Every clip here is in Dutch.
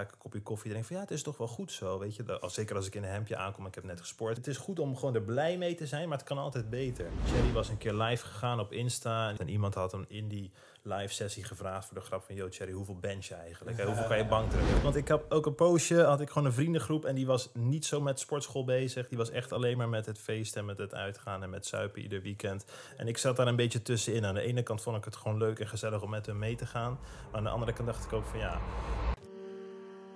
ik een kopje koffie drinken. Van ja, het is toch wel goed zo, weet je. Als, zeker als ik in een hemdje aankom, ik heb net gesport. Het is goed om gewoon er blij mee te zijn, maar het kan altijd beter. Cherry was een keer live gegaan op Insta. En iemand had hem in die live sessie gevraagd voor de grap van... Yo Cherry, hoeveel bench je eigenlijk? Hè? Hoeveel kan je bank drukken? Want ik heb ook een poosje, had ik gewoon een vriendengroep... en die was niet zo met sportschool bezig. Die was echt alleen maar met het feesten en met het uitgaan... en met zuipen ieder weekend. En ik zat daar een beetje tussenin. Aan de ene kant vond ik het gewoon leuk en gezellig om met hem mee te gaan. Maar aan de andere kant dacht ik ook van ja...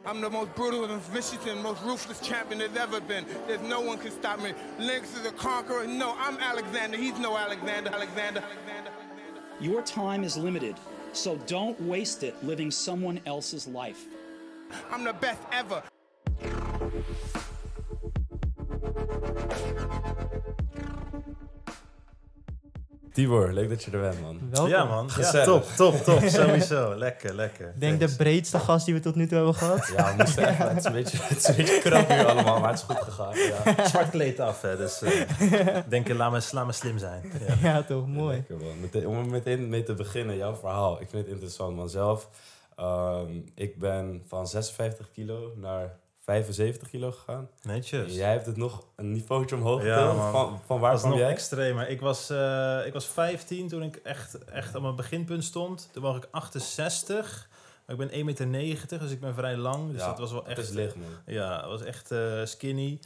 I'm the most brutal and vicious and most ruthless champion there's ever been. There's no one can stop me. Lynx is a conqueror. No, I'm Alexander. He's no Alexander. Alexander. Alexander. Your time is limited, so don't waste it living someone else's life. I'm the best ever. Tibor, leuk dat je er bent, man. Welkom. Ja man, ja, top, top, top. Sowieso. Lekker, lekker. Ik denk de breedste gast die we tot nu toe hebben gehad. Ja, we moesten even, het is een beetje, het is een beetje krap hier allemaal, maar het is goed gegaan. Ja. Zwart kleed af, hè, dus eh, ik denk, laat me, laat me slim zijn. Ja. Ja, toch, mooi. Lekker, man. Meteen, om er meteen mee te beginnen, jouw verhaal. Ik vind het interessant, man. Zelf, ehm, ik ben van 56 kilo naar 75 kilo gegaan. Netjes. Jij hebt het nog een niveautje omhoog Ja. Van, van waar Dat was kwam nog jij? extremer. Ik was, eh, ik was 15 toen ik echt, echt op mijn beginpunt stond. Toen was ik 68. Maar ik ben 1,90 meter, dus ik ben vrij lang. Dus Ja, dat was wel Het echt... is licht, man. Ja, het was echt eh, skinny.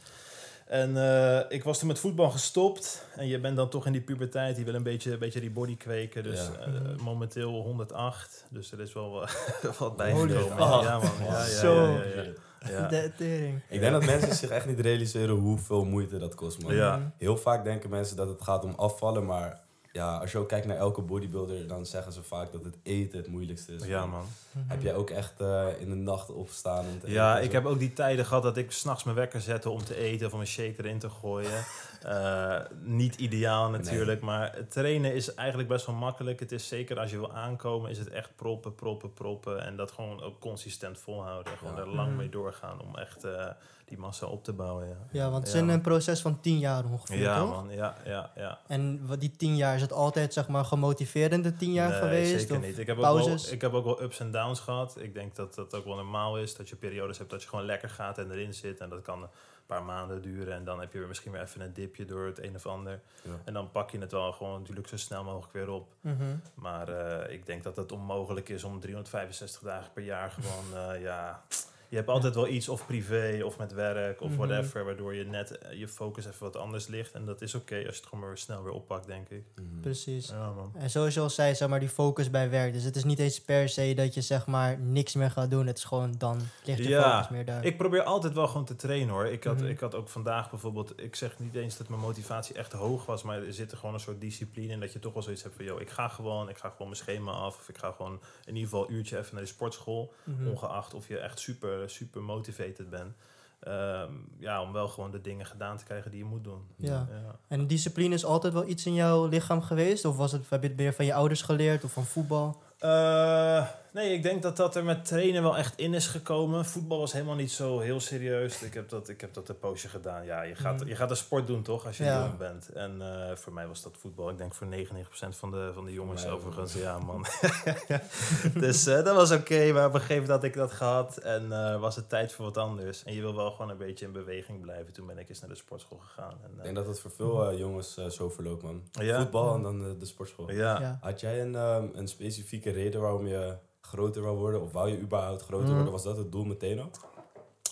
En eh, ik was toen met voetbal gestopt. En je bent dan toch in die puberteit. Die wil een beetje, een beetje die body kweken. Dus Ja. eh, momenteel 108. Dus er is wel wat, wat bij Holy gekomen. fuck. Ja, man. Ja, ja, Zo. ja, ja. De tering. Ik denk dat mensen zich echt niet realiseren hoeveel moeite dat kost, man. Ja. Heel vaak denken mensen dat het gaat om afvallen, maar ja, als je ook kijkt naar elke bodybuilder, dan zeggen ze vaak dat het eten het moeilijkste is. Ja, man. Heb jij ook echt eh, in de nacht opstaan om te Ja, eten? ik heb ook die tijden gehad dat ik s'nachts mijn wekker zette om te eten of om een shake erin te gooien. Eh, niet ideaal natuurlijk, maar trainen is eigenlijk best wel makkelijk. Het is zeker als je wil aankomen, is het echt proppen, proppen, proppen. En dat gewoon ook consistent volhouden. Gewoon Ja. er lang Mhm. mee doorgaan om echt eh, die massa op te bouwen. Ja, Ja, want het is een man. proces van tien jaar ongeveer, ja toch? man. Ja, ja, ja. En wat die tien jaar, is het altijd zeg maar gemotiverende tien jaar Nee, geweest? zeker of niet. Ik heb, ook wel, ik heb ook wel ups en downs gehad. Ik denk dat dat ook wel normaal is. Dat je periodes hebt dat je gewoon lekker gaat en erin zit. En dat kan paar maanden duren. En dan heb je weer misschien weer even een dipje door het een of ander. Ja. En dan pak je het wel gewoon natuurlijk zo snel mogelijk weer op. Mhm. Maar eh, ik denk dat het onmogelijk is om 365 dagen per jaar gewoon, eh, ja... Je hebt altijd wel iets, of privé, of met werk, of Mhm. whatever, waardoor je net eh, je focus even wat anders ligt. En dat is oké als je het gewoon weer snel weer oppakt, denk ik. Mhm. Precies. Ja, man. En zoals je al zei, zeg maar, die focus bij werk. Dus het is niet eens per se dat je zeg maar niks meer gaat doen. Het is gewoon dan ligt je Ja, focus meer daar. Ik probeer altijd wel gewoon te trainen hoor. Ik had, Mhm. ik had ook vandaag bijvoorbeeld, ik zeg niet eens dat mijn motivatie echt hoog was, maar er zit er gewoon een soort discipline in dat je toch wel zoiets hebt van, joh, ik ga gewoon, ik ga gewoon mijn schema af, of ik ga gewoon in ieder geval een uurtje even naar de sportschool, ongeacht of je echt super, super motivated bent. Ehm, ja, om wel gewoon de dingen gedaan te krijgen die je moet doen. Ja. ja. En discipline is altijd wel iets in jouw lichaam geweest? Of was het, heb je het meer van je ouders geleerd of van voetbal? Eh, nee, ik denk dat dat er met trainen wel echt in is gekomen. Voetbal was helemaal niet zo heel serieus. Ik heb dat, ik heb dat een poosje gedaan. Ja, je gaat, Mhm. je gaat een sport doen toch, als je Ja. jong bent. En eh, voor mij was dat voetbal. Ik denk voor 99% van de, van de jongens Mij overigens. Ja, man. dus eh, dat was oké. maar op een gegeven moment had ik dat gehad. En eh, was het tijd voor wat anders. En je wil wel gewoon een beetje in beweging blijven. Toen ben ik eens naar de sportschool gegaan. En, Ik denk dat het voor veel eh, jongens eh, zo verloopt, man. Ja. Voetbal en dan eh, de sportschool. ja. Ja. Had jij een, ehm, een specifieke reden waarom je groter wou worden? Of wou je überhaupt groter Mhm. worden? Was dat het doel meteen ook?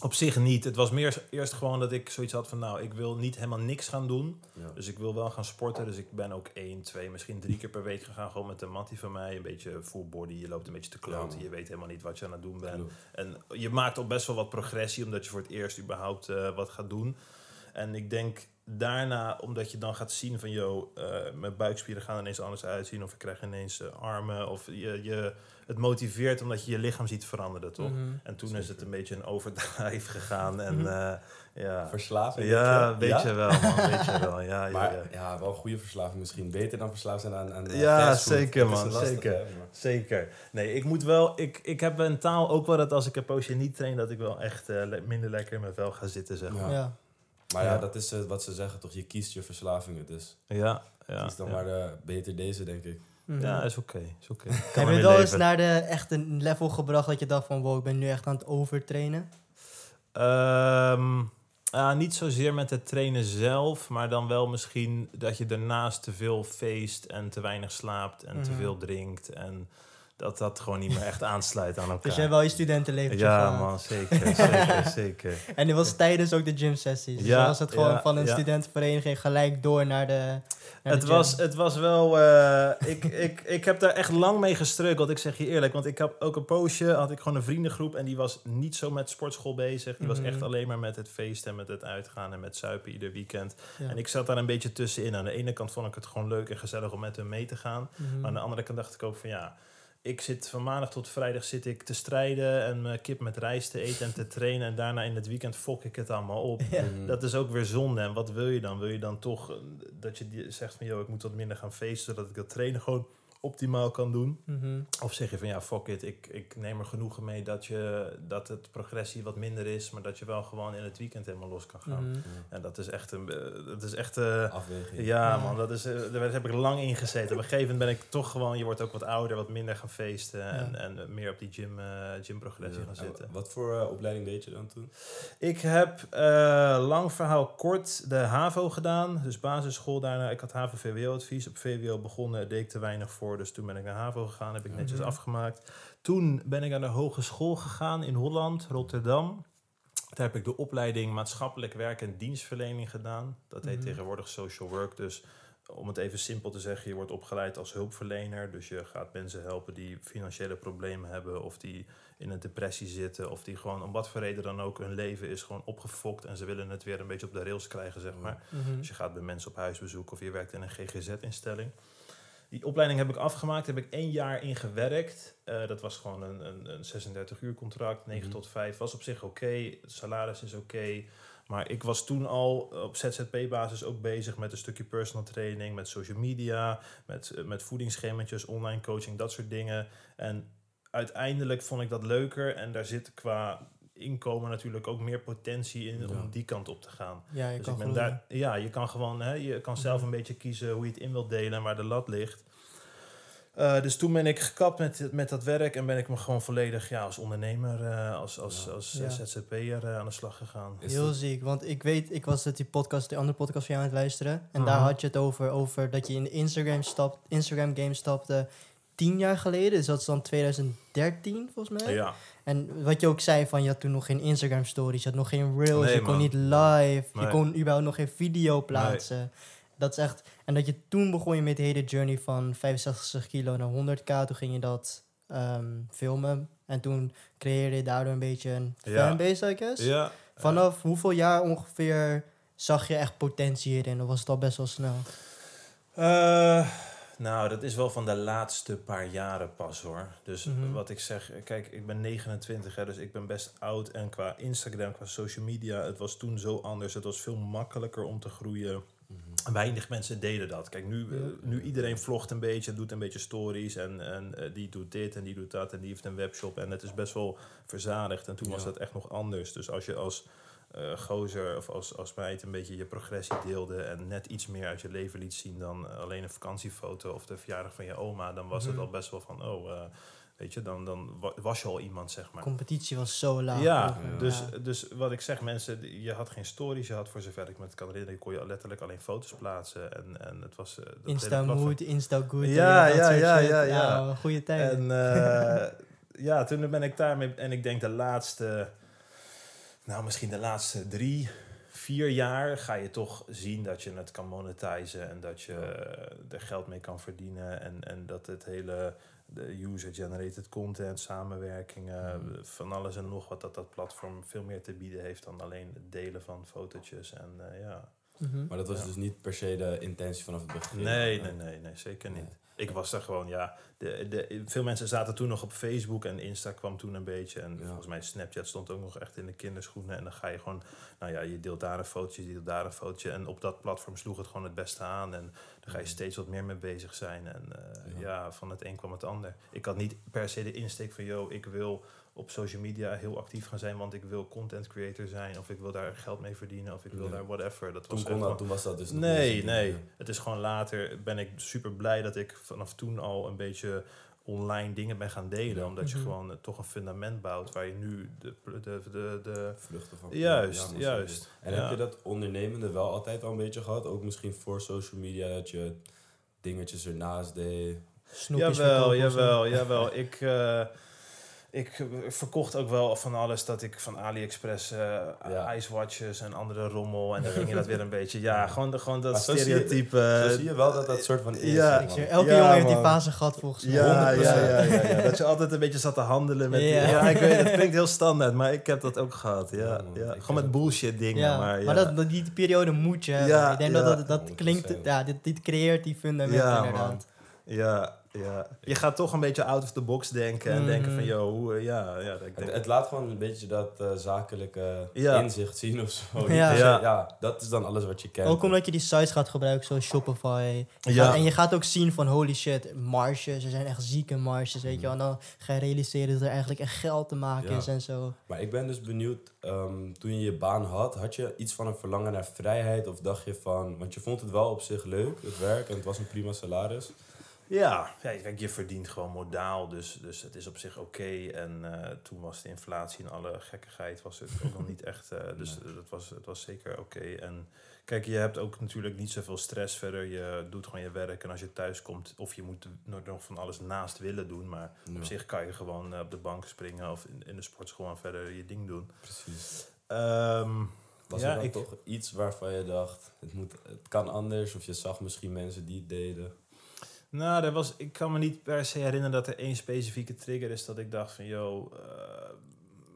Op zich niet. Het was meer eerst gewoon dat ik zoiets had van... nou, ik wil niet helemaal niks gaan doen. Ja. Dus ik wil wel gaan sporten. Dus ik ben ook één, twee, misschien drie keer per week gegaan. Gewoon met een mattie van mij. Een beetje full body. Je loopt een beetje te kloten. Ja, je weet helemaal niet wat je aan het doen bent. En je maakt al best wel wat progressie. Omdat je voor het eerst überhaupt eh, wat gaat doen. En ik denk daarna, omdat je dan gaat zien van... Yo, eh, mijn buikspieren gaan ineens anders uitzien. Of ik krijg ineens eh, armen. Of je, je, het motiveert omdat je je lichaam ziet veranderen, toch? Mhm. En toen is het een beetje een overdrijf gegaan. En Mhm. eh, ja... Verslaving? Ja, weet je? wel, man. Weet je wel. Ja, ja, Maar ja. ja, wel een goede verslaving misschien. Beter dan verslaafd zijn aan, aan Ja, zeker, man, een zeker. hè, maar- Zeker. Nee, ik moet wel... Ik, ik heb mentaal ook wel dat als ik een poosje niet train... dat ik wel echt minder lekker in mijn vel ga zitten, zeg maar. Ja. Ja. Maar ja, Ja. dat is eh, wat ze zeggen toch. Je kiest je verslavingen. Dus Ja, ja. kies dan ja. maar eh, beter deze, denk ik. Mhm. Ja, is oké. Is oké. Heb je wel eens naar de echte level gebracht dat je dacht van wow, ik ben nu echt aan het overtrainen? Ehm, ja, niet zozeer met het trainen zelf, maar dan wel misschien dat je daarnaast te veel feest en te weinig slaapt en te Mhm. veel drinkt. En dat dat gewoon niet meer echt aansluit aan elkaar. Dus jij wel je studentenleven ja, man, zeker, zeker, zeker. En dit was tijdens ook de gym-sessies. Dus Ja, was het gewoon ja, van een ja. studentenvereniging gelijk door naar de naar Het de was, het was wel. eh, ik, ik, ik heb daar echt lang mee gestruggeld. Ik zeg je eerlijk. Want ik heb ook een poosje. Had ik gewoon een vriendengroep. En die was niet zo met sportschool bezig. Die was Mhm. echt alleen maar met het feesten. En met het uitgaan. En met zuipen ieder weekend. Ja. En ik zat daar een beetje tussenin. Aan de ene kant vond ik het gewoon leuk en gezellig om met hem mee te gaan. Mhm. Maar aan de andere kant dacht ik ook van ja. Ik zit van maandag tot vrijdag zit ik te strijden en mijn kip met rijst te eten en te trainen. En daarna in het weekend fok ik het allemaal op. Ja. Mhm. Dat is ook weer zonde. En wat wil je dan? Wil je dan toch eh, dat je zegt van... joh, ik moet wat minder gaan feesten... zodat ik dat trainen gewoon optimaal kan doen? Mhm. Of zeg je van ja, fuck it, ik, ik neem er genoegen mee... Dat, je, dat het progressie wat minder is... maar dat je wel gewoon in het weekend helemaal los kan gaan. Mhm. En dat is echt een... eh, Dat is echt eh, Afweging. ja, Ja. man, dat is, eh, daar heb ik lang in gezeten. Op een gegeven moment ben ik toch gewoon... je wordt ook wat ouder, wat minder gaan feesten... en, en meer op die gym, eh gymprogressie Ja. gaan En zitten. Wat voor opleiding deed je dan toen? Ik heb eh, lang verhaal kort de HAVO gedaan. Dus basisschool daarna. Ik had HAVO-VWO-advies. Op VWO begonnen, deed ik te weinig voor. Dus toen ben ik naar HAVO gegaan, heb ik netjes Mhm. afgemaakt. Toen ben ik naar de hogeschool gegaan in Holland, Rotterdam. Daar heb ik de opleiding maatschappelijk werk en dienstverlening gedaan. Dat heet Mhm. tegenwoordig social work. Dus om het even simpel te zeggen, je wordt opgeleid als hulpverlener. Dus je gaat mensen helpen die financiële problemen hebben of die in een depressie zitten. Of die gewoon om wat voor reden dan ook hun leven is gewoon opgefokt en ze willen het weer een beetje op de rails krijgen, zeg maar. Mhm. Dus je gaat bij mensen op huisbezoek of je werkt in een GGZ-instelling. Die opleiding heb ik afgemaakt, heb ik één jaar in gewerkt. Eh, dat was gewoon een, een, een 36 uur contract, 9 Mhm. tot 5. Was op zich oké, het salaris is oké. Maar ik was toen al op ZZP-basis ook bezig met een stukje personal training, met social media, met, eh, met online coaching, dat soort dingen. En uiteindelijk vond ik dat leuker en daar zit qua inkomen natuurlijk ook meer potentie in Ja. om die kant op te gaan. Ja, je Dus kan ik ben daar, ja, je kan gewoon, hè, je kan zelf een beetje kiezen hoe je het in wilt delen en waar de lat ligt. Eh, dus toen ben ik gekapt met, met dat werk en ben ik me gewoon volledig ja, als ondernemer, eh, als, als, Ja. als Ja. ZZP'er eh, aan de slag gegaan. Is Heel dat- ziek, want ik weet, ik was het die podcast, die andere podcast van jou aan het luisteren. En daar had je het over, over dat je in de Instagram, stap, Instagram game stapte tien jaar geleden. Dus dat is dan 2013 volgens mij. Ja, En wat je ook zei, van je had toen nog geen Instagram stories, je had nog geen reels, Nee, je kon man. niet live, je kon überhaupt nog geen video plaatsen. Dat is echt, en dat je toen begon je met de hele journey van 65 kilo naar 100k, toen ging je dat ehm, filmen. En toen creëerde je daardoor een beetje een Ja. fanbase, I guess. ja. Vanaf hoeveel jaar ongeveer zag je echt potentie hierin? Of was het al best wel snel? Eh, nou, dat is wel van de laatste paar jaren pas hoor. Dus Mhm. wat ik zeg, kijk, ik ben 29, hè, dus ik ben best oud. En qua Instagram, qua social media, het was toen zo anders. Het was veel makkelijker om te groeien. Mhm. Weinig mensen deden dat. Kijk, nu, eh, Ja. nu iedereen vlogt een beetje, doet een beetje stories. En, en eh, die doet dit en die doet dat. En die heeft een webshop. En het is best wel verzadigd. En toen was dat echt nog anders. Dus als je als eh, gozer of als, als meid een beetje je progressie deelde en net iets meer uit je leven liet zien dan alleen een vakantiefoto of de verjaardag van je oma, dan was Mhm. het al best wel van, oh, eh, weet je, dan, dan wa- was je al iemand, zeg maar. Competitie was zo laag. Ja, dus, dus wat ik zeg, mensen, je had geen stories, je had voor zover ik me het kan herinneren, kon je letterlijk alleen foto's plaatsen en, en het was... eh, dat Insta mood, Insta good. Ja, ja, ja, ja, ja. goede tijd. En ja, toen ben ik daarmee. En ik denk de laatste. Nou, misschien de laatste drie, vier jaar ga je toch zien dat je het kan monetizen en dat je er geld mee kan verdienen. En, en dat het hele de user-generated content, samenwerkingen, Mhm. van alles en nog wat, dat dat platform veel meer te bieden heeft dan alleen het delen van fotootjes. En eh, ja. Mhm. Maar dat was Ja. dus niet per se de intentie vanaf het begin. Nee, nee, nee, nee, zeker niet. Nee. Ik was er gewoon, ja. De, de, veel mensen zaten toen nog op Facebook en Insta kwam toen een beetje. En Ja. volgens mij Snapchat stond ook nog echt in de kinderschoenen. En dan ga je gewoon, nou ja, je deelt daar een fotootje, je deelt daar een fotootje. En op dat platform sloeg het gewoon het beste aan. En daar ga je Mhm. steeds wat meer mee bezig zijn. En eh, Ja. ja. van het een kwam het ander. Ik had niet per se de insteek van, yo, ik wil op social media heel actief gaan zijn, want ik wil content creator zijn. Of ik wil daar geld mee verdienen, of ik wil Ja. daar whatever. Dat Toen, was kon dat, gewoon- toen was dat dus nog Nee, nee. Het is gewoon later ben ik super blij dat ik vanaf toen al een beetje online dingen ben gaan delen. Omdat je Mhm. gewoon eh, toch een fundament bouwt waar je nu de, de, de, de, Vluchten van. Juist, juist. En Ja. heb je dat ondernemende wel altijd al een beetje gehad? Ook misschien voor social media, dat je dingetjes ernaast deed. Snoepjes Jawel, jawel, jawel. Ik, eh, ik eh, verkocht ook wel van alles dat ik van AliExpress eh Ja. icewatches en andere rommel. En dan ging je dat weer een beetje, ja, gewoon, de, gewoon dat zie je- stereotype. Zo zie je wel dat dat soort van is. Ja, elke Ja, jongen heeft die fase gehad volgens mij. Ja, ja, 100%. ja, ja, ja. Dat je altijd een beetje zat te handelen met... die- Ja. Ik weet het. Het klinkt heel standaard, maar ik heb dat ook gehad. Ja, Ja, Gewoon met bullshit dingen, Ja, maar maar, ja. dat, dat- die periode moet je ik denk ja. dat dat, dat 100%. klinkt, ja, dit, dit creëert die fundament Ja, inderdaad. man. Ja, ja. Je gaat toch een beetje out of the box denken en denken van, Mhm. yo, hoe, eh, ja, ja. Ik Het, denk, het laat gewoon een beetje dat eh, zakelijke Ja. inzicht zien of zo. Ja. Dus, Ja. eh, ja, dat is dan alles wat je kent. Ook omdat je die sites gaat gebruiken, zoals Shopify. Je Ja. gaat- en je gaat ook zien van holy shit, marges. Er zijn echt zieke marges, weet je wel. En dan ga je realiseren dat er eigenlijk echt geld te maken Ja. is en zo. Maar ik ben dus benieuwd, ehm, toen je je baan had, had je iets van een verlangen naar vrijheid? Of dacht je van, want je vond het wel op zich leuk, het werk, en het was een prima salaris. Ja, ja kijk, je verdient gewoon modaal, dus, dus het is op zich oké. En eh, toen was de inflatie en alle gekkigheid was het ook nog niet echt. eh, dus Nee. het, was, het was zeker oké. En kijk, je hebt ook natuurlijk niet zoveel stress verder. Je doet gewoon je werk en als je thuis komt, of je moet nog van alles naast willen doen. Maar Ja, op zich kan je gewoon eh, op de bank springen of in, in de sportschool en verder je ding doen. precies. Ehm, Was Ja, er dan ik- toch iets waarvan je dacht, het, moet, het kan anders? Of je zag misschien mensen die het deden? Nou, er was, ik kan me niet per se herinneren dat er één specifieke trigger is dat ik dacht van, yo, eh,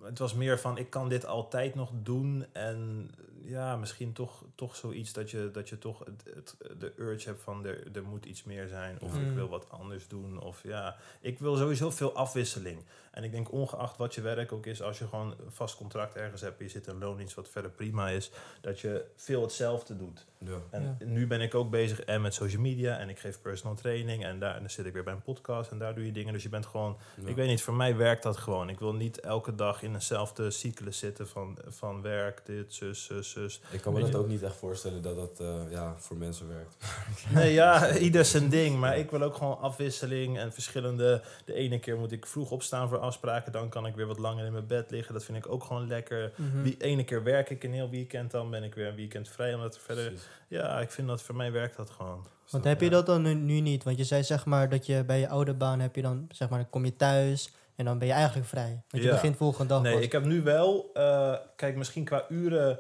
het was meer van, ik kan dit altijd nog doen en ja, misschien toch, toch zoiets dat je, dat je toch het, het, de urge hebt van, er, er moet iets meer zijn of ik Mm. wil wat anders doen of ja, ik wil sowieso veel afwisseling. En ik denk ongeacht wat je werk ook is, als je gewoon een vast contract ergens hebt, je zit een loondienst wat verder prima is, dat je veel hetzelfde doet. Ja. En Ja. nu ben ik ook bezig en met social media en ik geef personal training en daar en dan zit ik weer bij een podcast en daar doe je dingen. Dus je bent gewoon, ik weet niet, voor mij werkt dat gewoon. Ik wil niet elke dag in eenzelfde cyclus zitten van, van werk, dit, zus, zus, zus. Ik kan me dat ook niet echt voorstellen dat dat eh, ja, voor mensen werkt. Nee, ja, ieder zijn ding. Maar ik wil ook gewoon afwisseling en verschillende. De ene keer moet ik vroeg opstaan voor afspraken, dan kan ik weer wat langer in mijn bed liggen. Dat vind ik ook gewoon lekker. Mhm. Die ene keer werk ik een heel weekend, dan ben ik weer een weekend vrij. Omdat er verder. Precies. Ja, ik vind dat voor mij werkt dat gewoon. Want heb je dat dan nu, nu niet? Want je zei zeg maar dat je bij je oude baan heb je dan, zeg maar, dan kom je thuis en dan ben je eigenlijk vrij. Want je begint volgende dag Nee, pas. ik heb nu wel, eh, kijk, misschien qua uren,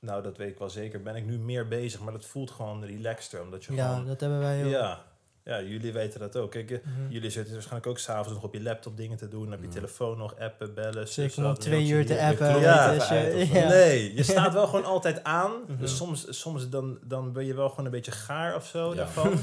nou dat weet ik wel zeker, ben ik nu meer bezig, maar dat voelt gewoon relaxter, omdat je Ja, gewoon, dat hebben wij ook. ja, ja, jullie weten dat ook. Kijk, eh, Mhm. jullie zitten waarschijnlijk ook s'avonds nog op je laptop dingen te doen, op je Ja. telefoon nog appen, bellen. Dus om dat, twee uur te appen. Ja. ja. Nee, je staat wel gewoon altijd aan. Mhm. Dus soms, soms dan, dan ben je wel gewoon een beetje gaar of zo Ja. daarvan.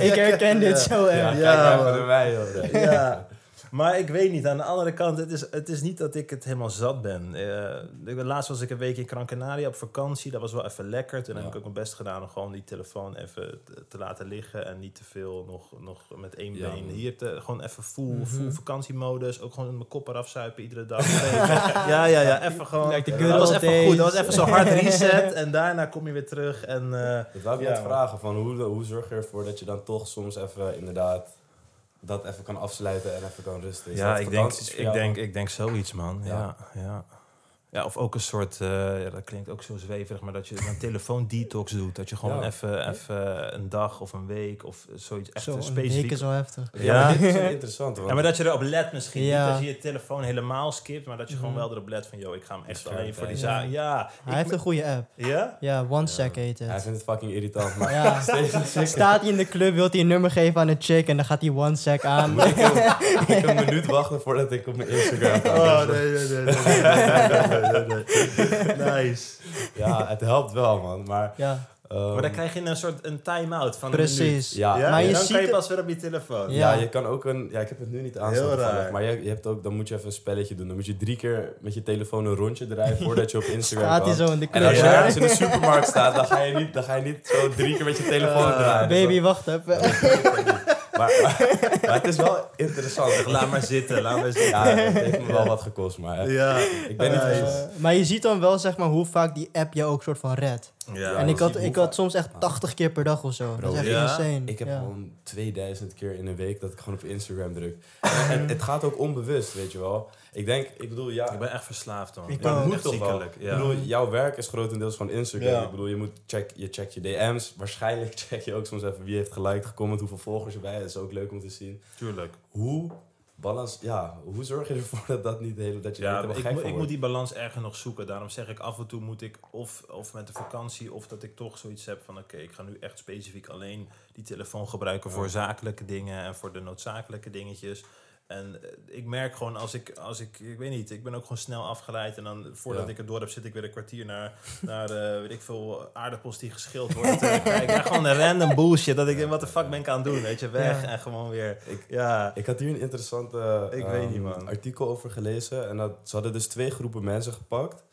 Ik herken dit zo Ja, erg. kijk Ja, even man. naar mij. ja. Maar ik weet niet, aan de andere kant, het is, het is niet dat ik het helemaal zat ben. Eh, laatst was ik een week in Gran Canaria op vakantie. Dat was wel even lekker. Toen Ja. heb ik ook mijn best gedaan om gewoon die telefoon even te, te laten liggen. En niet te veel nog, nog met één Ja, been. Hier te, gewoon even full, Mhm. full vakantiemodus. Ook gewoon mijn kop eraf zuipen iedere dag. ja, ja, ja. Even gewoon. Like dat was even goed. Dat was even zo hard reset. En daarna kom je weer terug. En eh, Dat wou ik Ja, vragen, van hoe, hoe zorg je ervoor dat je dan toch soms even inderdaad dat even kan afsluiten en even kan rusten? Is ja, ik denk, ik, jou denk, ik denk zoiets, man. Ja, Ja. ja. Ja. of ook een soort, eh, ja, dat klinkt ook zo zweverig, maar dat je een telefoon-detox doet. Dat je gewoon Ja. even, even een dag of een week of zoiets echt Zo, een specifiek... week is wel heftig. Ja, Ja. maar dit is wel interessant. Ja, maar dat je erop let misschien. Ja. Niet dat je je telefoon helemaal skipt, maar dat je gewoon Mhm. wel erop let van... yo, ik ga hem echt alleen voor die zaak. Ja. Ja. Hij ik heeft een goede app. Ja? Ja, OneSec heet hij vindt het fucking irritant. Maar Ja, staat hij in de club, wil hij een nummer geven aan een chick en dan gaat hij OneSec aan. moet ik, een- moet ik een minuut wachten voordat ik op mijn Instagram ga. Oh, nee, nee, nee. nee, nee, nee, nee, nee. Nice. Ja, het helpt wel, man. Maar, Ja, ehm, Maar dan krijg je een soort een time-out van precies. Ja, Ja, Maar je dan ziet kan je pas weer op je telefoon. Ja. Ja. je kan ook een... Ja, ik heb het nu niet aan Heel staan raar. Maar je, je hebt ook, dan moet je even een spelletje doen. Dan moet je drie keer met je telefoon een rondje draaien voordat je op Instagram Staat hij kan. zo in de En als je ergens in de supermarkt staat, dan ga je niet, dan ga je niet zo drie keer met je telefoon Eh, draaien. Baby, wacht even. Maar, maar, maar het is wel interessant. Laat maar zitten, laat maar zitten. Ja, het heeft me wel wat gekost, maar Ja. ik ben niet maar je ziet dan wel zeg maar hoe vaak die app je ook soort van redt. Ja, en ik had, ik had soms echt 80 keer per dag of zo. dat is echt ja? insane. Ik heb ja. gewoon 2000 keer in een week dat ik gewoon op Instagram druk. En, het gaat ook onbewust, weet je wel. Ik denk, ik bedoel, ja, Ik ben echt verslaafd, man. Ik moet echt toch wel. ziekelijk. Ik Ja. bedoel, jouw werk is grotendeels van Instagram. Ja. Ik bedoel, je, moet check, je checkt je DM's. Waarschijnlijk check je ook soms even wie heeft geliked, gecomment, hoeveel volgers erbij. Dat is ook leuk om te zien. Tuurlijk. Hoe, balans, ja, hoe zorg je ervoor dat, dat niet de hele, dat je Ja, ik, ik moet die balans ergens nog zoeken. Daarom zeg ik af en toe moet ik of, of met de vakantie of dat ik toch zoiets heb van oké, ik ga nu echt specifiek alleen die telefoon gebruiken voor zakelijke dingen en voor de noodzakelijke dingetjes. En eh, ik merk gewoon als ik, als ik, ik weet niet, ik ben ook gewoon snel afgeleid. En dan voordat Ja. ik het door heb, zit ik weer een kwartier naar, naar eh, weet ik veel, aardappels die geschild worden. te kijken. Ja, gewoon een random bullshit. Dat ik denk, wat de fuck ben ik aan het doen? Weet je, weg Ja. en gewoon weer. Ik- ja, Ik had hier een interessant eh, Ik weet niet, ehm, artikel over gelezen. En dat, ze hadden dus twee groepen mensen gepakt.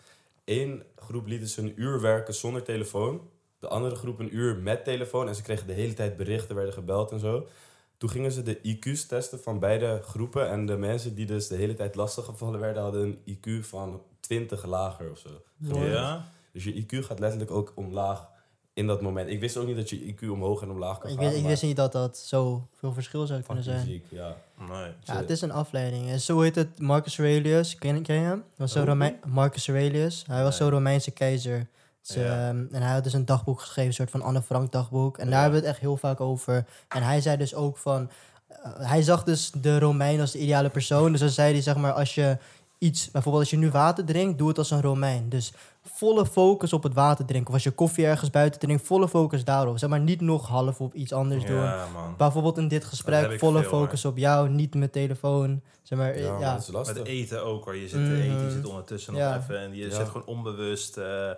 Eén groep lieten ze een uur werken zonder telefoon. De andere groep een uur met telefoon. En ze kregen de hele tijd berichten, werden gebeld en zo. Toen gingen ze de IQ's testen van beide groepen. En de mensen die dus de hele tijd lastiggevallen werden, hadden een IQ van 20 lager of zo. gemiddeld. ja. Dus je IQ gaat letterlijk ook omlaag in dat moment. Ik wist ook niet dat je IQ omhoog en omlaag kan Ik gaan. wist, ik wist niet dat dat zo veel verschil zou kunnen zijn. ja. Nee. Ja, het is een afleiding. En zo heet het Marcus Aurelius. Ken, ken je hem? Was zo Oh, Romein- Marcus Aurelius. Hij was Nee. zo Romeinse keizer. Ze, Ja. ehm, en hij had dus een dagboek geschreven, een soort van Anne Frank dagboek. En Ja. daar hebben we het echt heel vaak over. En hij zei dus ook van... eh, hij zag dus de Romein als de ideale persoon. Dus dan zei hij, zeg maar, als je iets... Bijvoorbeeld als je nu water drinkt, doe het als een Romein. Dus volle focus op het water drinken. Of als je koffie ergens buiten drinkt, volle focus daarop. Zeg maar niet nog half op iets anders doen. Ja, man. Bijvoorbeeld in dit gesprek, volle veel, focus op jou, niet mijn telefoon. Zeg maar, Ja, ja. maar dat is lastig. Met eten ook hoor. Je zit te eten, je Mhm. zit ondertussen Ja. nog even. En je Ja. zit gewoon onbewust. eh,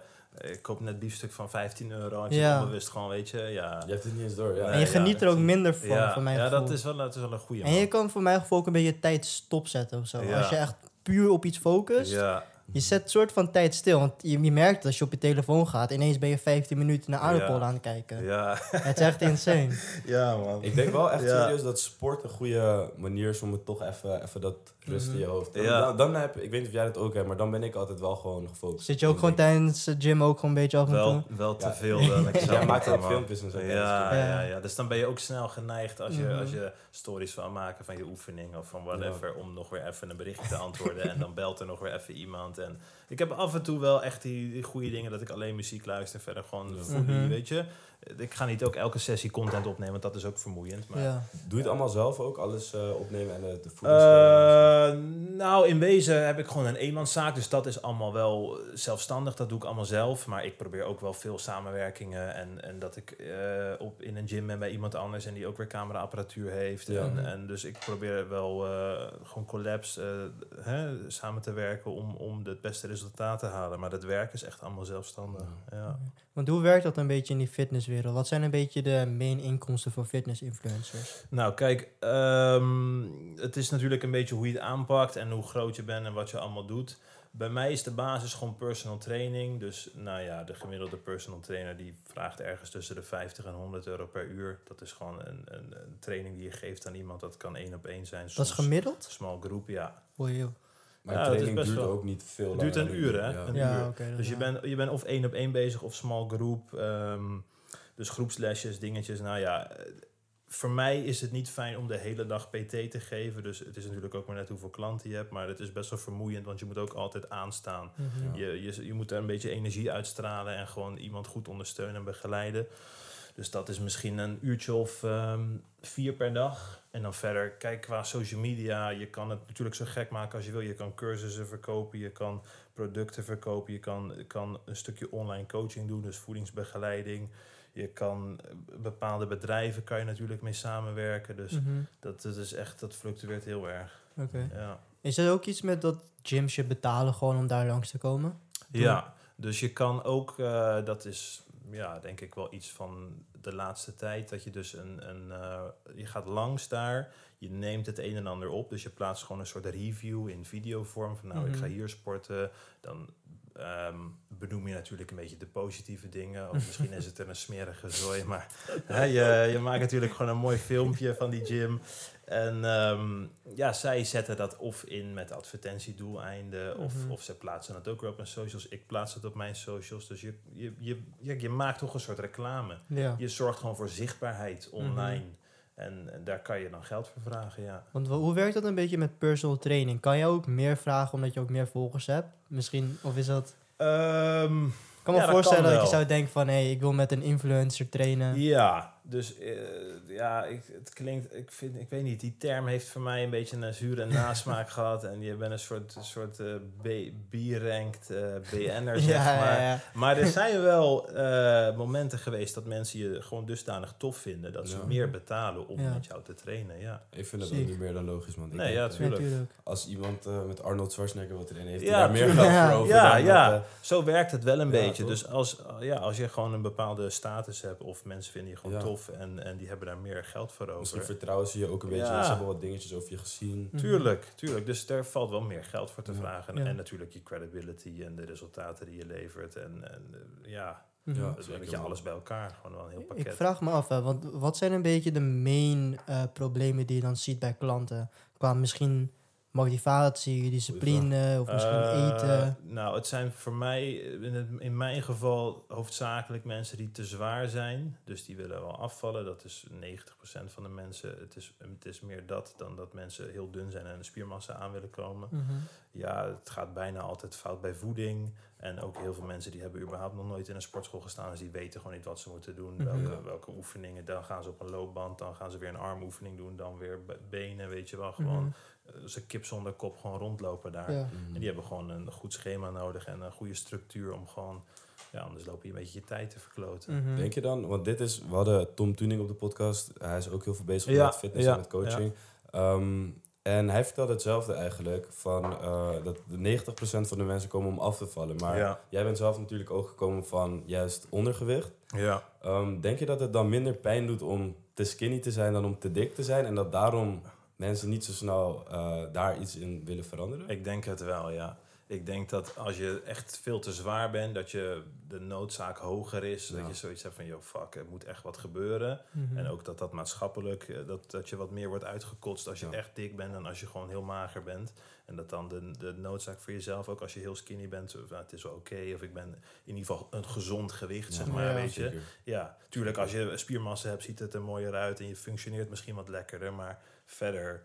ik koop net biefstuk van 15 euro. En je Ja. onbewust gewoon, weet je. Ja, Je hebt het niet eens door, ja. En je ja, geniet er ook minder van, ja, van mijn ja gevoel. dat, is wel, dat is wel een goede En je kan voor mijn gevoel ook een beetje tijd stopzetten of zo. Ja. Als je echt puur op iets focust, Ja, je zet een soort van tijd stil. Want je, je merkt dat als je op je telefoon gaat, ineens ben je 15 minuten naar aardappel Ja. aan het kijken. ja. Het is echt insane. ja, man. Ik denk wel echt Ja. serieus dat sport een goede manier is om het toch even, even dat rust in je hoofd. Dan, Ja. dan, dan heb ik weet niet of jij dat ook hebt, maar dan ben ik altijd wel gewoon gefocust. Zit je ook gewoon denk tijdens de gym ook gewoon een beetje af en toe? Wel, wel te Ja. veel. Zelf Jij maakt ook filmpjes en zo. Ja, Ja. ja, ja, dus dan ben je ook snel geneigd als je, Mhm. als je stories van maken van je oefening of van whatever, om nog weer even een berichtje te antwoorden en dan belt er nog weer even iemand. En ik heb af en toe wel echt die, die goede dingen dat ik alleen muziek luister, verder gewoon fully, Mhm. weet je. Ik ga niet ook elke sessie content opnemen, want dat is ook vermoeiend. Maar Ja. Doe je het allemaal zelf ook? Alles eh, opnemen en de, de Eh, nou, in wezen heb ik gewoon een eenmanszaak, dus dat is allemaal wel zelfstandig. Dat doe ik allemaal zelf. Maar ik probeer ook wel veel samenwerkingen. En, en dat ik eh, op, in een gym ben bij iemand anders en die ook weer cameraapparatuur heeft. Ja. En, en dus ik probeer wel eh, gewoon collabs eh, hè, samen te werken om, om het beste resultaat te halen. Maar dat werk is echt allemaal zelfstandig. Ja. Want hoe werkt dat een beetje in die fitnesswereld? Wat zijn een beetje de main inkomsten voor fitness-influencers? Nou, kijk, ehm, het is natuurlijk een beetje hoe je het aanpakt en hoe groot je bent en wat je allemaal doet. Bij mij is de basis gewoon personal training. Dus nou ja, de gemiddelde personal trainer die vraagt ergens tussen de 50 en 100 euro per uur. Dat is gewoon een, een, een training die je geeft aan iemand. Dat kan één op één zijn. Dat is gemiddeld? Small groep, ja. Maar Ja, training best duurt wel- ook niet veel Het duurt een uur, hè? Ja. Een Ja, uur. oké. dat Dus je bent, je bent of één op één bezig of small group. ehm, dus groepslesjes, dingetjes. Nou ja, eh, voor mij is het niet fijn om de hele dag PT te geven. Dus het is natuurlijk ook maar net hoeveel klanten je hebt. Maar het is best wel vermoeiend, want je moet ook altijd aanstaan. Mhm. Je, je, je moet er een beetje energie uitstralen en gewoon iemand goed ondersteunen en begeleiden. Dus dat is misschien een uurtje of ehm, vier per dag. En dan verder, kijk qua social media. Je kan het natuurlijk zo gek maken als je wil. Je kan cursussen verkopen, je kan producten verkopen, je kan, kan een stukje online coaching doen, dus voedingsbegeleiding. Je kan eh, bepaalde bedrijven kan je natuurlijk mee samenwerken. Dus Mhm. dat, dat is echt, dat fluctueert heel erg. Oké. Ja. Is er ook iets met dat gyms je betalen gewoon om daar langs te komen? Ja, dus je kan ook, eh, dat is ja, denk ik wel iets van de laatste tijd, dat je dus een, een eh, je gaat langs daar, je neemt het een en ander op. Dus je plaatst gewoon een soort review in videovorm. Van nou, ik ga Mhm. hier sporten. Dan ehm, benoem je natuurlijk een beetje de positieve dingen. Of misschien is het er een smerige zooi. Maar je, je maakt natuurlijk gewoon een mooi filmpje van die gym. En ehm, ja, zij zetten dat of in met advertentiedoeleinden. Of, Mhm. of ze plaatsen het ook weer op hun socials. Ik plaats het op mijn socials. Dus je, je, je, je, je maakt toch een soort reclame. Ja. Je zorgt gewoon voor zichtbaarheid online. En, en daar kan je dan geld voor vragen, ja. Want wa- hoe werkt dat een beetje met personal training? Kan je ook meer vragen omdat je ook meer volgers hebt? Misschien, of is dat... Ehm, Ik kan me Ja, voorstellen dat, je zou denken van... hé, hey, ik wil met een influencer trainen. ja, dus eh, ja, ik, het klinkt, ik, vind, ik weet niet, die term heeft voor mij een beetje een zure nasmaak gehad. En je bent een soort, een soort eh B- B-ranked eh, BN'er, zeg ja, maar. ja, ja. Maar er zijn wel eh, momenten geweest dat mensen je gewoon dusdanig tof vinden dat ze meer betalen om Ja. met jou te trainen. Ja, Ik vind dat ook niet meer dan logisch, man. Nee, ja, tuurlijk. Natuurlijk. Als iemand eh, met Arnold Schwarzenegger wat erin heeft, daar meer geld Ja. voor over Ja, dan ja. dat, eh, Zo werkt het wel een Ja, beetje. toch? Dus als, ja, als je gewoon een bepaalde status hebt of mensen vinden je gewoon Ja. tof en, en die hebben daar meer geld voor misschien over. vertrouwen ze je ook een beetje. Ja. Ze hebben wat dingetjes over je gezien. Mhm. Tuurlijk, tuurlijk. Dus daar valt wel meer geld voor te Ja. vragen. Ja. En natuurlijk je credibility en de resultaten die je levert. En, en eh, ja, Mhm. Ja. een beetje man. alles bij elkaar. Gewoon wel een heel pakket. Ik vraag me af, hè, want wat zijn een beetje de main eh, problemen die je dan ziet bij klanten? Qua misschien motivatie, discipline of misschien Eh, eten. Nou, het zijn voor mij, in, het, in mijn geval, hoofdzakelijk mensen die te zwaar zijn. Dus die willen wel afvallen. Dat is 90% van de mensen. Het is, het is meer dat dan dat mensen heel dun zijn en een spiermassa aan willen komen. Mhm. Ja, het gaat bijna altijd fout bij voeding. En ook heel veel mensen die hebben überhaupt nog nooit in een sportschool gestaan. Dus die weten gewoon niet wat ze moeten doen. Mhm. Welke, welke oefeningen. Dan gaan ze op een loopband. Dan gaan ze weer een armoefening doen. Dan weer be- benen, weet je wel. Gewoon Mhm. Ze kip zonder kop gewoon rondlopen daar. Ja. Mhm. En die hebben gewoon een goed schema nodig en een goede structuur om gewoon... Ja, anders loop je een beetje je tijd te verkloten. Mhm. Denk je dan, want dit is, we hadden Tom Tuning op de podcast. Hij is ook heel veel bezig Ja, met fitness ja, en met coaching. Ehm, en hij vertelde hetzelfde eigenlijk, van, eh, dat de 90% van de mensen komen om af te vallen. Maar Ja. jij bent zelf natuurlijk ook gekomen van juist ondergewicht. Ja. Ehm, denk je dat het dan minder pijn doet om te skinny te zijn dan om te dik te zijn? En dat daarom mensen niet zo snel eh, daar iets in willen veranderen? Ik denk het wel, ja. Ik denk dat als je echt veel te zwaar bent, dat je de noodzaak hoger is. Ja. Dat je zoiets hebt van, yo, fuck, er moet echt wat gebeuren. Mhm. En ook dat dat maatschappelijk, eh, dat, dat je wat meer wordt uitgekotst als je Ja. echt dik bent dan als je gewoon heel mager bent. En dat dan de, de noodzaak voor jezelf, ook als je heel skinny bent, zo, nou, het is wel oké. of ik ben in ieder geval een gezond gewicht, zeg maar, Ja. weet je. Ja, tuurlijk, als je spiermassa hebt, ziet het er mooier uit en je functioneert misschien wat lekkerder. Maar verder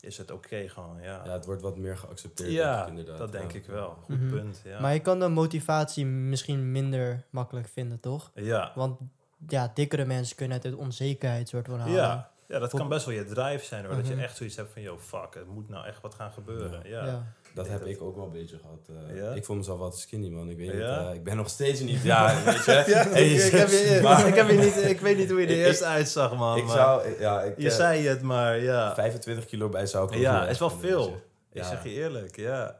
is het oké gewoon, ja. Ja, het wordt wat meer geaccepteerd. Ja, denk ik, inderdaad. dat denk Ja. ik wel. Goed Mhm. punt, ja. Maar je kan de motivatie misschien minder makkelijk vinden, toch? ja. Want ja, dikkere mensen kunnen het uit onzekerheid soort van halen. Ja. Ja, dat kan best wel je drive zijn hoor. Dat Mhm. je echt zoiets hebt van, yo, fuck, het moet nou echt wat gaan gebeuren. Ja, Ja. Dat heb ik ook wel een beetje gehad. eh. Ja? Ik vond mezelf altijd skinny, man. Ik weet niet, eh, ik ben nog steeds niet... Ja, weet je. Ja, Hey, ik, heb je, maar- ik, heb je niet, ik weet niet hoe je er eerst uitzag, man. ik maar zou... Ja, ik, je zei het, maar ja. 25 kilo bij zou ik ook Ja, is wel veel. Ik Ja. zeg je eerlijk, ja.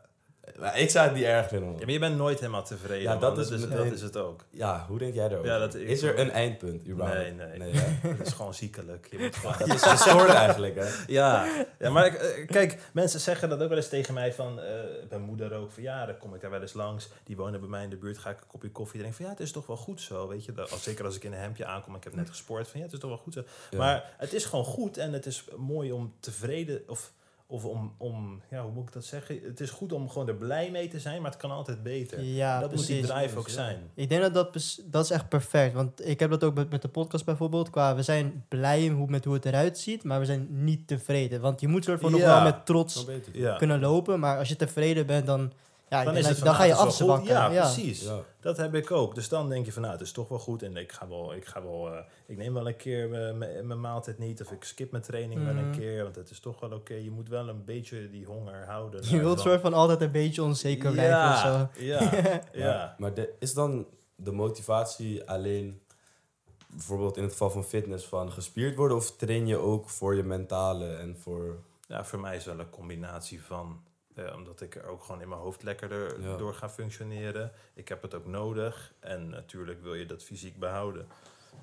Maar ik zou het niet erg vinden, ja. Maar je bent nooit helemaal tevreden, Ja, man. dat dat, is dat is het ook. Ja, hoe denk jij daarover? Ja, dat- is er een eindpunt, überhaupt? Nee, nee. nee? Dat is gewoon ziekelijk. Je moet gewoon... Dat is gestoord eigenlijk, hè? Ja, ja maar eh, kijk, mensen zeggen dat ook wel eens tegen mij van, eh mijn moeder ook, van ja, dan kom ik daar wel eens langs. Die wonen bij mij in de buurt, ga ik een kopje koffie drinken. Van ja, het is toch wel goed zo, weet je. Dat, zeker als ik in een hemdje aankom, ik heb net gesport, van ja, het is toch wel goed zo. Ja. Maar het is gewoon goed en het is mooi om tevreden, of, of om, om, ja, hoe moet ik dat zeggen? Het is goed om gewoon er blij mee te zijn, maar het kan altijd beter. Ja, dat moet die precies. drive ook Ja. zijn. Ik denk dat dat, dat is echt perfect. Want ik heb dat ook met, met de podcast bijvoorbeeld. Qua, we zijn blij hoe, met hoe het eruit ziet, maar we zijn niet tevreden. Want je moet soort van nog wel met trots kunnen lopen. Maar als je tevreden bent, dan, ja, Dan, is het dan ga je nou, afzwakken. Ja, Ja, precies. Ja. Dat heb ik ook. Dus dan denk je van, nou, het is toch wel goed. En ik ga wel, ik ga wel, eh, ik neem wel een keer eh, mijn mijn maaltijd niet. Of ik skip mijn training wel een Mhm. keer. Want het is toch wel oké. Je moet wel een beetje die honger houden. Je wilt soort van altijd een beetje onzeker blijven of zo. Ja, ja, ja. Maar, maar de, is dan de motivatie alleen, bijvoorbeeld in het geval van fitness, van gespierd worden? Of train je ook voor je mentale en voor... Ja, voor mij is wel een combinatie van. Eh, omdat ik er ook gewoon in mijn hoofd lekkerder Ja. door ga functioneren. Ik heb het ook nodig. En natuurlijk wil je dat fysiek behouden.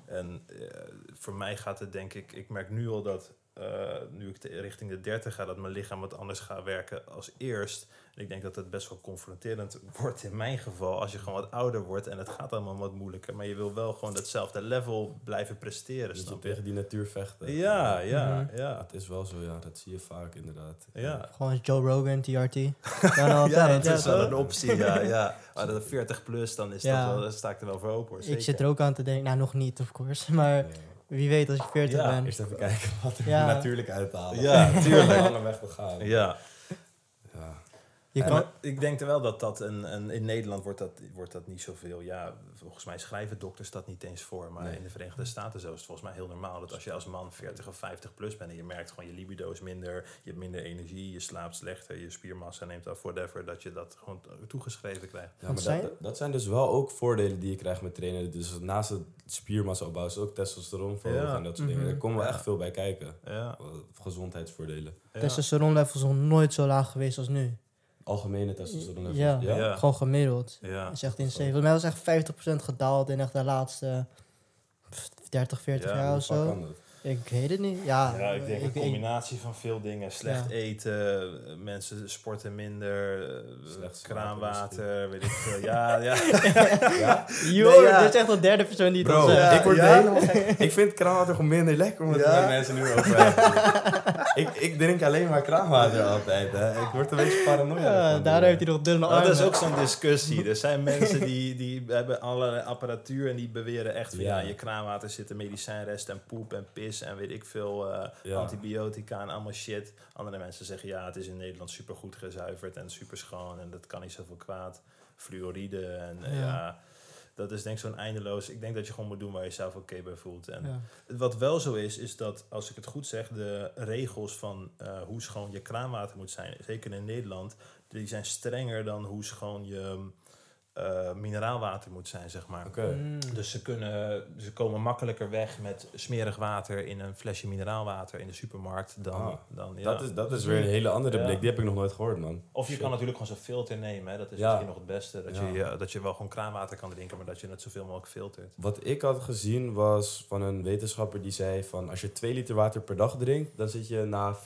En eh, voor mij gaat het denk ik... Ik merk nu al dat eh, nu ik te- richting de 30 ga, dat mijn lichaam wat anders gaat werken als eerst. En ik denk dat het best wel confronterend wordt in mijn geval als je gewoon wat ouder wordt en het gaat allemaal wat moeilijker. Maar je wil wel gewoon datzelfde level blijven presteren, Dat je tegen die natuur vechten. Ja, ja, Mhm. ja. Het is wel zo, ja. Dat zie je vaak inderdaad. Ja. Gewoon Joe Rogan, TRT. Ja, dat is wel een optie, ja. ja. Maar dat 40 plus, dan is Ja. dat wel, dan sta ik er wel voor open hoor. Ik zit er ook aan te denken. Nou, nog niet, of course. Maar Ja. Wie weet als ik 40 Ja, ben. Eerst even kijken wat er Ja. natuurlijk uithalen. Ja, tuurlijk. Lange weg te gaan. Ja. Ja. Je kan, ik denk er wel dat dat een, een, in Nederland wordt dat, wordt dat niet zoveel. Ja, volgens mij schrijven dokters dat niet eens voor. Maar Nee. in de Verenigde Staten zo is het volgens mij heel normaal. Dat als je als man 40 of 50 plus bent en je merkt gewoon je libido is minder, je hebt minder energie, je slaapt slechter, je spiermassa neemt af, whatever, dat je dat gewoon toegeschreven krijgt. Ja, maar zijn- dat, dat zijn dus wel ook voordelen die je krijgt met trainen. Dus naast het spiermassa opbouwen is ook testosteron verhogen Ja. en dat soort Mhm. dingen. Daar komen wel Ja. echt veel bij kijken. Ja. Gezondheidsvoordelen. ja. testosteronlevels nog nooit zo laag geweest als nu. Algemene testosteron. Ja. ja? Ja. Gewoon gemiddeld. Ja. Dat is echt insane. Volgens mij was echt 50% gedaald in echt de laatste pff, 30, 40 Ja, jaar of zo. Ik weet het niet. Ja, Ja, ik denk een ik- ik- combinatie van veel dingen. Slecht Ja. eten, eh, mensen sporten minder, eh, Slecht kraanwater, weet ik veel. Ja, ja. Yo, Nee, ja. dit is echt de derde persoon die het Bro, zegt. Ik word ja. helemaal gek. Ik vind kraanwater gewoon minder lekker omdat Ja? mensen nu over hebben. ik, ik drink alleen maar kraanwater altijd. Hè. Ik word een beetje paranoia. Ja, daar heeft hij nog dunne armen. Dat is ook zo'n discussie. Er zijn mensen die, die hebben allerlei apparatuur en die beweren echt van ja, je kraanwater zitten medicijnrest en poep en pis en weet ik veel eh, Ja. antibiotica en allemaal shit. Andere mensen zeggen ja, het is in Nederland supergoed gezuiverd en super schoon en dat kan niet zoveel kwaad. Fluoride en eh, Ja. ja. Dat is denk ik zo'n eindeloos. Ik denk dat je gewoon moet doen waar je zelf oké bij voelt. En Ja. wat wel zo is, is dat, als ik het goed zeg, de regels van eh, hoe schoon je kraanwater moet zijn, zeker in Nederland, die zijn strenger dan hoe schoon je eh, mineraalwater moet zijn, zeg maar. Mm. Dus ze, kunnen, ze komen makkelijker weg met smerig water in een flesje mineraalwater in de supermarkt dan... Ah, dan ja. Dat, is, dat is weer een hele andere Ja. blik. Die heb ik nog nooit gehoord, man. of je Shit. kan natuurlijk gewoon zo'n filter nemen. Hè. Dat is Ja. misschien nog het beste. Dat, Ja. je, ja, dat je wel gewoon kraanwater kan drinken, maar dat je het zoveel mogelijk filtert. Wat ik had gezien was van een wetenschapper die zei van... als je 2 liter water per dag drinkt... dan zit je na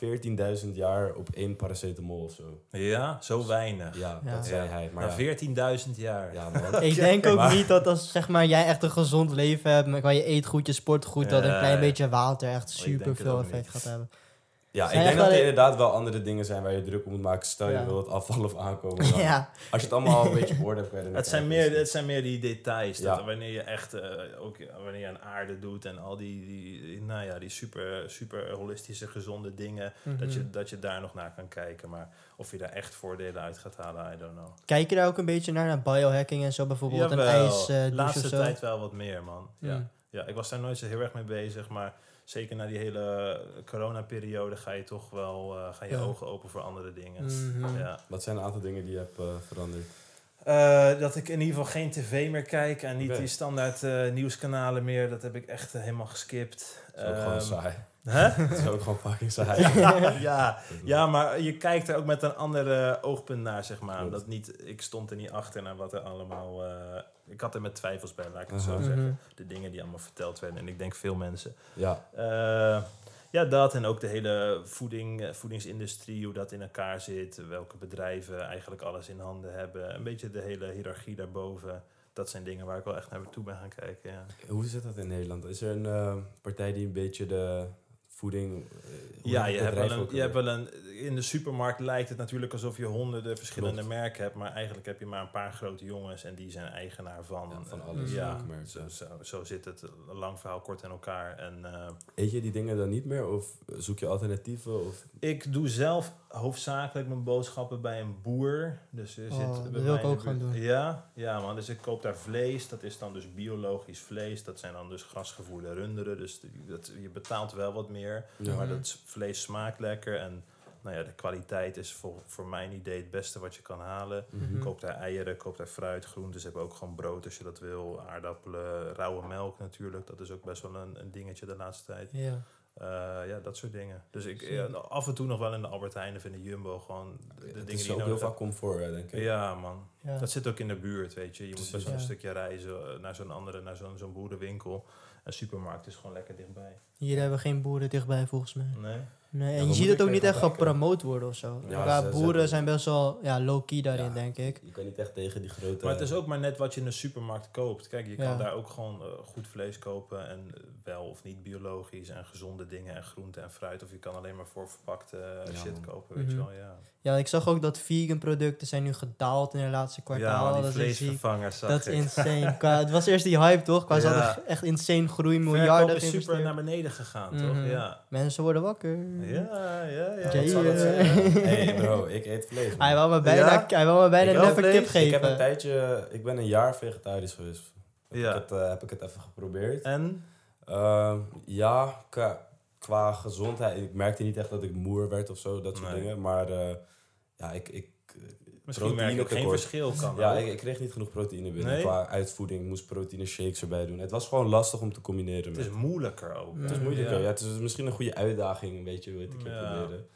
14.000 jaar op één paracetamol of zo. Ja, zo weinig. Ja, Ja. dat zei hij. Maar ja, 14.000 jaar. Ja, man. Ik denk ook Maar- niet dat als zeg maar, jij echt een gezond leven hebt, maar je eet goed, je sport goed, dat een Ja, klein beetje water echt denk super veel effect gaat hebben. Ja, ik denk dat er inderdaad wel andere dingen zijn waar je druk op moet maken. Stel je Ja. wilt afvallen of aankomen. dan- ja, Als je het allemaal een beetje op orde hebt, naar Het zijn, meer, het zijn meer die details. Ja. Dat wanneer je echt, eh, ook wanneer je aan aarde doet en al die, die, nou ja, die super, super holistische, gezonde dingen, dat, Mhm. je, dat je daar nog naar kan kijken. Maar of je daar echt voordelen uit gaat halen, I don't know. Kijk je daar ook een beetje naar, naar biohacking en zo bijvoorbeeld? Jawel, een ijs eh laatste of zo? tijd wel wat meer, man. Ja. Mm. ja, ik was daar nooit zo heel erg mee bezig, maar zeker na die hele coronaperiode ga je toch wel, eh, ga je Ja. ogen open voor andere dingen. Mhm. Ja. Wat zijn een aantal dingen die je hebt eh, veranderd? Eh, dat ik in ieder geval geen tv meer kijk en niet die standaard eh, nieuwskanalen meer. Dat heb ik echt helemaal geskipt. Dat is ook gewoon Ehm, saai. Hè? Dat is ook gewoon fucking saai. ja, ja, maar je kijkt er ook met een andere oogpunt naar, zeg maar. Dat niet, ik stond er niet achter naar wat er allemaal... eh, ik had er met twijfels bij, laat ik het zo Aha. zeggen. Mhm. De dingen die allemaal verteld werden. En ik denk veel mensen. Ja, Eh, ja, dat en ook de hele voeding, eh, voedingsindustrie, hoe dat in elkaar zit. Welke bedrijven eigenlijk alles in handen hebben. Een beetje de hele hiërarchie daarboven. Dat zijn dingen waar ik wel echt naar toe ben gaan kijken. Ja, hoe zit dat in Nederland? Is er een eh, partij die een beetje de voeding... eh, ja je, hebt wel een, je hebt wel een... In de supermarkt lijkt het natuurlijk alsof je honderden verschillende Klopt. merken hebt. Maar eigenlijk heb je maar een paar grote jongens en die zijn eigenaar van... Ja, van alles, Ja, zo, zo, zo zit het. Lang verhaal kort in elkaar. En... eh, Eet je die dingen dan niet meer? Of zoek je alternatieven? Of... Ik doe zelf hoofdzakelijk mijn boodschappen bij een boer. Dus er Oh, zit dat bij wil ik ook gaan doen. Ja, ja man. Dus ik koop daar vlees. Dat is dan dus biologisch vlees. Dat zijn dan dus grasgevoerde runderen. Dus dat, je betaalt wel wat meer. Ja. Maar dat vlees smaakt lekker. En nou ja, de kwaliteit is voor, voor mijn idee het beste wat je kan halen. Mhm. Koop daar eieren, koop daar fruit, groenten. Ze hebben ook gewoon brood als je dat wil. Aardappelen, rauwe melk natuurlijk. Dat is ook best wel een, een dingetje de laatste tijd. Ja. Eh, ja, dat soort dingen. Dus ik ja, af en toe nog wel in de Albert Heijn of in de Jumbo gewoon de, dingen is die ook je heel nodig vaak comfort, denk ik. Ja, man. Ja. Dat zit ook in de buurt, weet je. Je moet best wel een stukje reizen eh, naar zo'n andere, naar zo'n zo'n boerenwinkel. Een supermarkt is gewoon lekker dichtbij. Hier hebben we geen boeren dichtbij volgens mij. Nee? Nee, en je ziet het ook niet echt gepromoot worden of zo. Ja, ze- boeren zijn best wel ja, low-key daarin, Ja. denk ik. Je kan niet echt tegen die grote... Maar het is ook maar net wat je in de supermarkt koopt. Kijk, je Ja. kan daar ook gewoon eh, goed vlees kopen en eh, wel of niet biologisch en gezonde dingen en groente en fruit. Of je kan alleen maar voor verpakte eh, Ja, shit man. kopen, weet Mhm. je wel. Ja, Ja, ik zag ook dat vegan producten zijn nu gedaald in de laatste ja kwartaal. die is echt ziek. vleesvervangers zag Dat is insane. Qua, het was eerst die hype, toch? Qua ze Ja. hadden echt insane groei, Verkoop miljarden is super naar beneden gegaan, Mhm. toch? Ja. Mensen worden wakker. Ja, ja, ja. Jay, zijn? hey bro, ik eet vlees. man. Hij wou me bijna, Ja? hij wou me bijna een tip geven. Ik heb een tijdje... Ik ben een jaar vegetarisch geweest. Heb, Ja. ik, het, eh, heb ik het even geprobeerd. En? Ehm, ja, qua, qua gezondheid. Ik merkte niet echt dat ik moer werd of zo, dat soort Nee. dingen. Maar eh, ja, ik... ik Misschien merk je ook geen verschil. Kan ja, ik, ik kreeg niet genoeg proteïne binnen. Nee? Qua uitvoeding, ik moest proteïne shakes erbij doen. Het was gewoon lastig om te combineren. Het Met. is moeilijker ook. Het Het is moeilijker. Ja. Ja. het is misschien een goede uitdaging, weet je, weet ik Ja. proberen.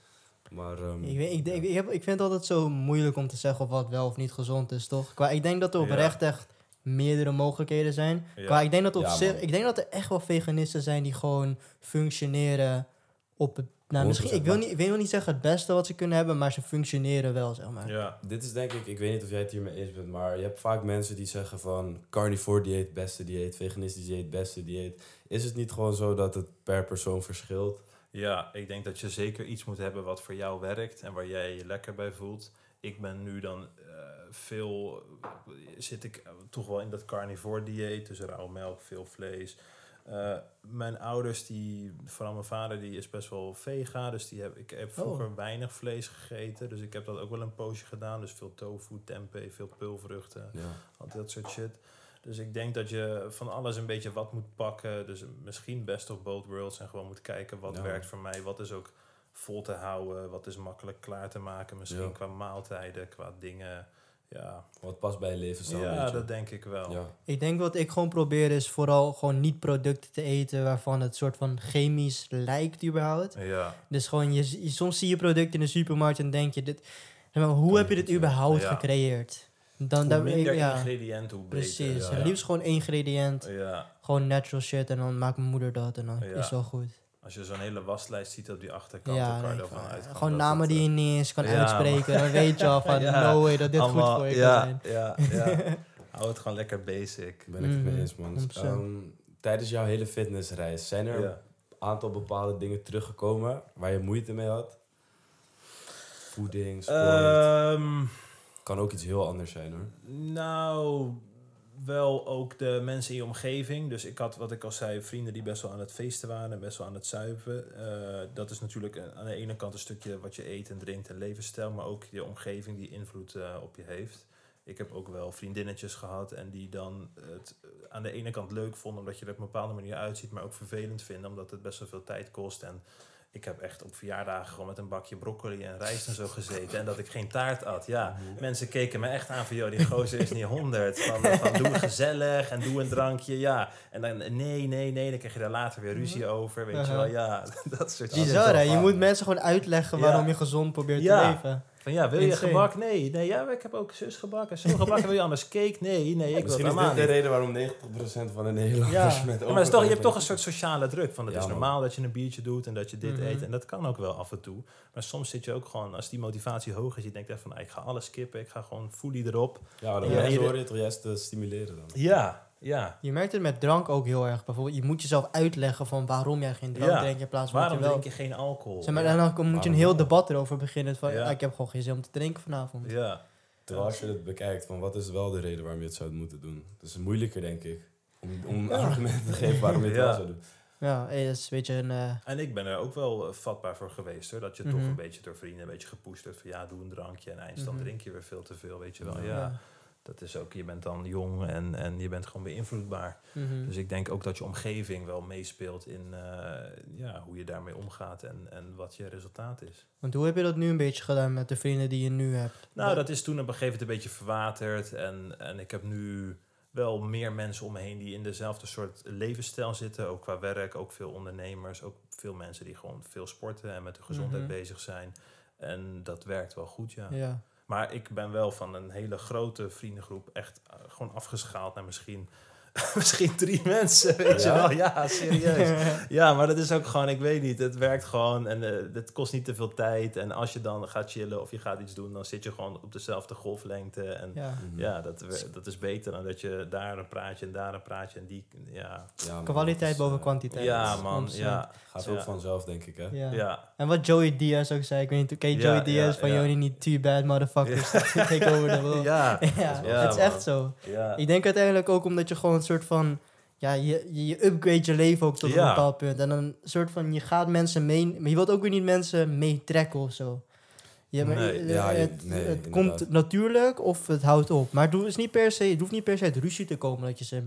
Maar ehm, Ik, weet, ik, denk, ik, heb, ik vind het altijd zo moeilijk om te zeggen of wat wel of niet gezond is, toch? Qua, ik denk dat er Ja. oprecht echt meerdere mogelijkheden zijn. Ja. Qua, ik, denk dat op Ja, zich, ik denk dat er echt wel veganisten zijn die gewoon functioneren op het... Nou, misschien, 100% ik, wil niet, ik wil niet zeggen het beste wat ze kunnen hebben, maar ze functioneren wel, zeg maar. Ja. dit is denk ik, ik weet niet of jij het hiermee eens bent, maar je hebt vaak mensen die zeggen van carnivore dieet, beste dieet, veganistisch dieet, beste dieet. Is het niet gewoon zo dat het per persoon verschilt? Ja, ik denk dat je zeker iets moet hebben wat voor jou werkt en waar jij je lekker bij voelt. Ik ben nu dan eh, veel, zit ik toch wel in dat carnivore dieet, dus rauwe melk, veel vlees. Eh, mijn ouders, die, vooral mijn vader, die is best wel vega, dus die heb, ik heb vroeger weinig vlees gegeten. Dus ik heb dat ook wel een poosje gedaan, dus veel tofu, tempeh, veel pulvruchten. Ja. Al dat soort shit. Dus ik denk dat je van alles een beetje wat moet pakken. Dus misschien best of both worlds. En gewoon moet kijken wat Ja. werkt voor mij. Wat is ook vol te houden. Wat is makkelijk klaar te maken. Misschien Ja. qua maaltijden, qua dingen. Ja, Wat past bij je levensstijl, ja dat denk ik wel. Ja. Ik denk wat ik gewoon probeer is vooral gewoon niet producten te eten waarvan het soort van chemisch lijkt überhaupt. Ja, Dus gewoon, je, je- soms zie je producten in de supermarkt en denk je, dit, zeg maar, hoe Kan heb je dit überhaupt Ja. gecreëerd? Dan, hoe dan, minder ja, ingrediënten, hoe beter. precies. Ja, liefst gewoon één ingrediënt, ja. gewoon natural shit en dan maakt mijn moeder dat en dan Ja. is het wel goed. Als je zo'n hele waslijst ziet op die achterkant, Ja, dan kan je nee, ervan gewoon- uitgaan. gewoon dat namen die eh, je niet eens kan ja, uitspreken. Dan weet je al van, Ja, no way dat dit goed voor je ja, kan zijn. Ja, ja. Hou het gewoon lekker basic. Ben ik het mee Mhm, eens, man. 100%. Ehm, tijdens jouw hele fitnessreis, zijn er Ja. een aantal bepaalde dingen teruggekomen waar je moeite mee had? Voeding, sport. Ehm, kan ook iets heel anders zijn, hoor. Nou, wel ook de mensen in je omgeving. Dus ik had, wat ik al zei, vrienden die best wel aan het feesten waren en best wel aan het zuipen. Eh, dat is natuurlijk aan de ene kant een stukje wat je eet en drinkt en levensstijl, maar ook je omgeving die invloed eh, op je heeft. Ik heb ook wel vriendinnetjes gehad en die dan het eh, aan de ene kant leuk vonden omdat je er op een bepaalde manier uitziet, maar ook vervelend vinden omdat het best wel veel tijd kost. En ik heb echt op verjaardagen gewoon met een bakje broccoli en rijst en zo gezeten. En dat ik geen taart at. Ja, mensen keken me echt aan van... joh, die gozer is niet honderd. Van, van doe gezellig en doe een drankje. Ja, en dan nee, nee, nee. Dan krijg je daar later weer ruzie over. Weet je Uh-huh. wel, ja. Dat soort shit. Bizar je moet mensen gewoon uitleggen Ja. waarom je gezond probeert Ja. te leven. Van ja, wil je gebak? Nee. Nee, ja, ik heb ook zus gebakken. Zo gebakken. wil je anders cake? Nee, nee, ik wil het is dit de reden waarom 90% van de Nederlanders Ja. met Ja, maar is toch, je hebt toch een soort sociale druk. Van het Ja, is man. normaal dat je een biertje doet en dat je dit Mhm. eet. En dat kan ook wel af en toe. Maar soms zit je ook gewoon, als die motivatie hoog is, je denkt echt van, ah, ik ga alles skippen. Ik ga gewoon fully erop. Ja, dan je- hoor je het toch juist te stimuleren dan. Ja, ja. Je merkt het met drank ook heel erg. Bijvoorbeeld, je moet jezelf uitleggen van waarom jij geen drank Ja. drinkt in plaats van Waarom je wel... drink je geen alcohol? Zeg maar, ja. en dan moet je een heel debat erover beginnen. Van, Ja. ah, ik heb gewoon geen zin om te drinken vanavond. ja. Terwijl als je het bekijkt, van wat is wel de reden waarom je het zou moeten doen? Het is moeilijker, denk ik, om, om Ja. argumenten te geven waarom je het Ja. wel zou doen. Ja, eh, dat is een beetje een... eh, En ik ben er ook wel eh, vatbaar voor geweest hoor. Dat je toch Mhm. een beetje door vrienden een beetje gepusht wordt van ja, doe een drankje. En eindstand Mhm. drink je weer veel te veel, weet je wel. Ja. Ja, dat is ook, je bent dan jong en, en je bent gewoon beïnvloedbaar. mhm. Dus ik denk ook dat je omgeving wel meespeelt in eh, ja, hoe je daarmee omgaat en, en wat je resultaat is. Want hoe heb je dat nu een beetje gedaan met de vrienden die je nu hebt? Nou, dat is toen op een gegeven moment een beetje verwaterd. En, en ik heb nu wel meer mensen om me heen die in dezelfde soort levensstijl zitten. Ook qua werk, ook veel ondernemers. Ook veel mensen die gewoon veel sporten en met de gezondheid Mhm. bezig zijn. En dat werkt wel goed, ja. Ja. Maar ik ben wel van een hele grote vriendengroep echt eh, gewoon afgeschaald naar misschien, misschien drie mensen, weet je Ja? wel. Ja, serieus. ja, maar dat is ook gewoon, ik weet niet, het werkt gewoon en eh, het kost niet te veel tijd. En als je dan gaat chillen of je gaat iets doen, dan zit je gewoon op dezelfde golflengte. En ja, ja. dat, dat is beter dan dat je daar een praatje en daar een praatje en die, ja. Ja, man, Kwaliteit is, boven eh, kwantiteit. Ja, man, 100%. ja. Gaat Ja. ook vanzelf, denk ik, hè? Ja. Ja, En wat Joey Diaz ook zei, ik weet niet, je Ja, Joey ja, Diaz van ja. Joni niet too bad motherfuckers, take over the world. ja, Ja, Ja, het is echt zo. ja. Ik denk uiteindelijk ook omdat je gewoon soort van... Ja, je, je, upgrade je leven ook tot een bepaald punt. En dan een soort van, je gaat mensen mee... Maar je wilt ook weer niet mensen meetrekken of zo. Maar, Nee. Ja, je- het nee, het komt natuurlijk of het houdt op. Maar het hoeft is niet per se, het hoeft niet per se uit ruzie te komen dat je ze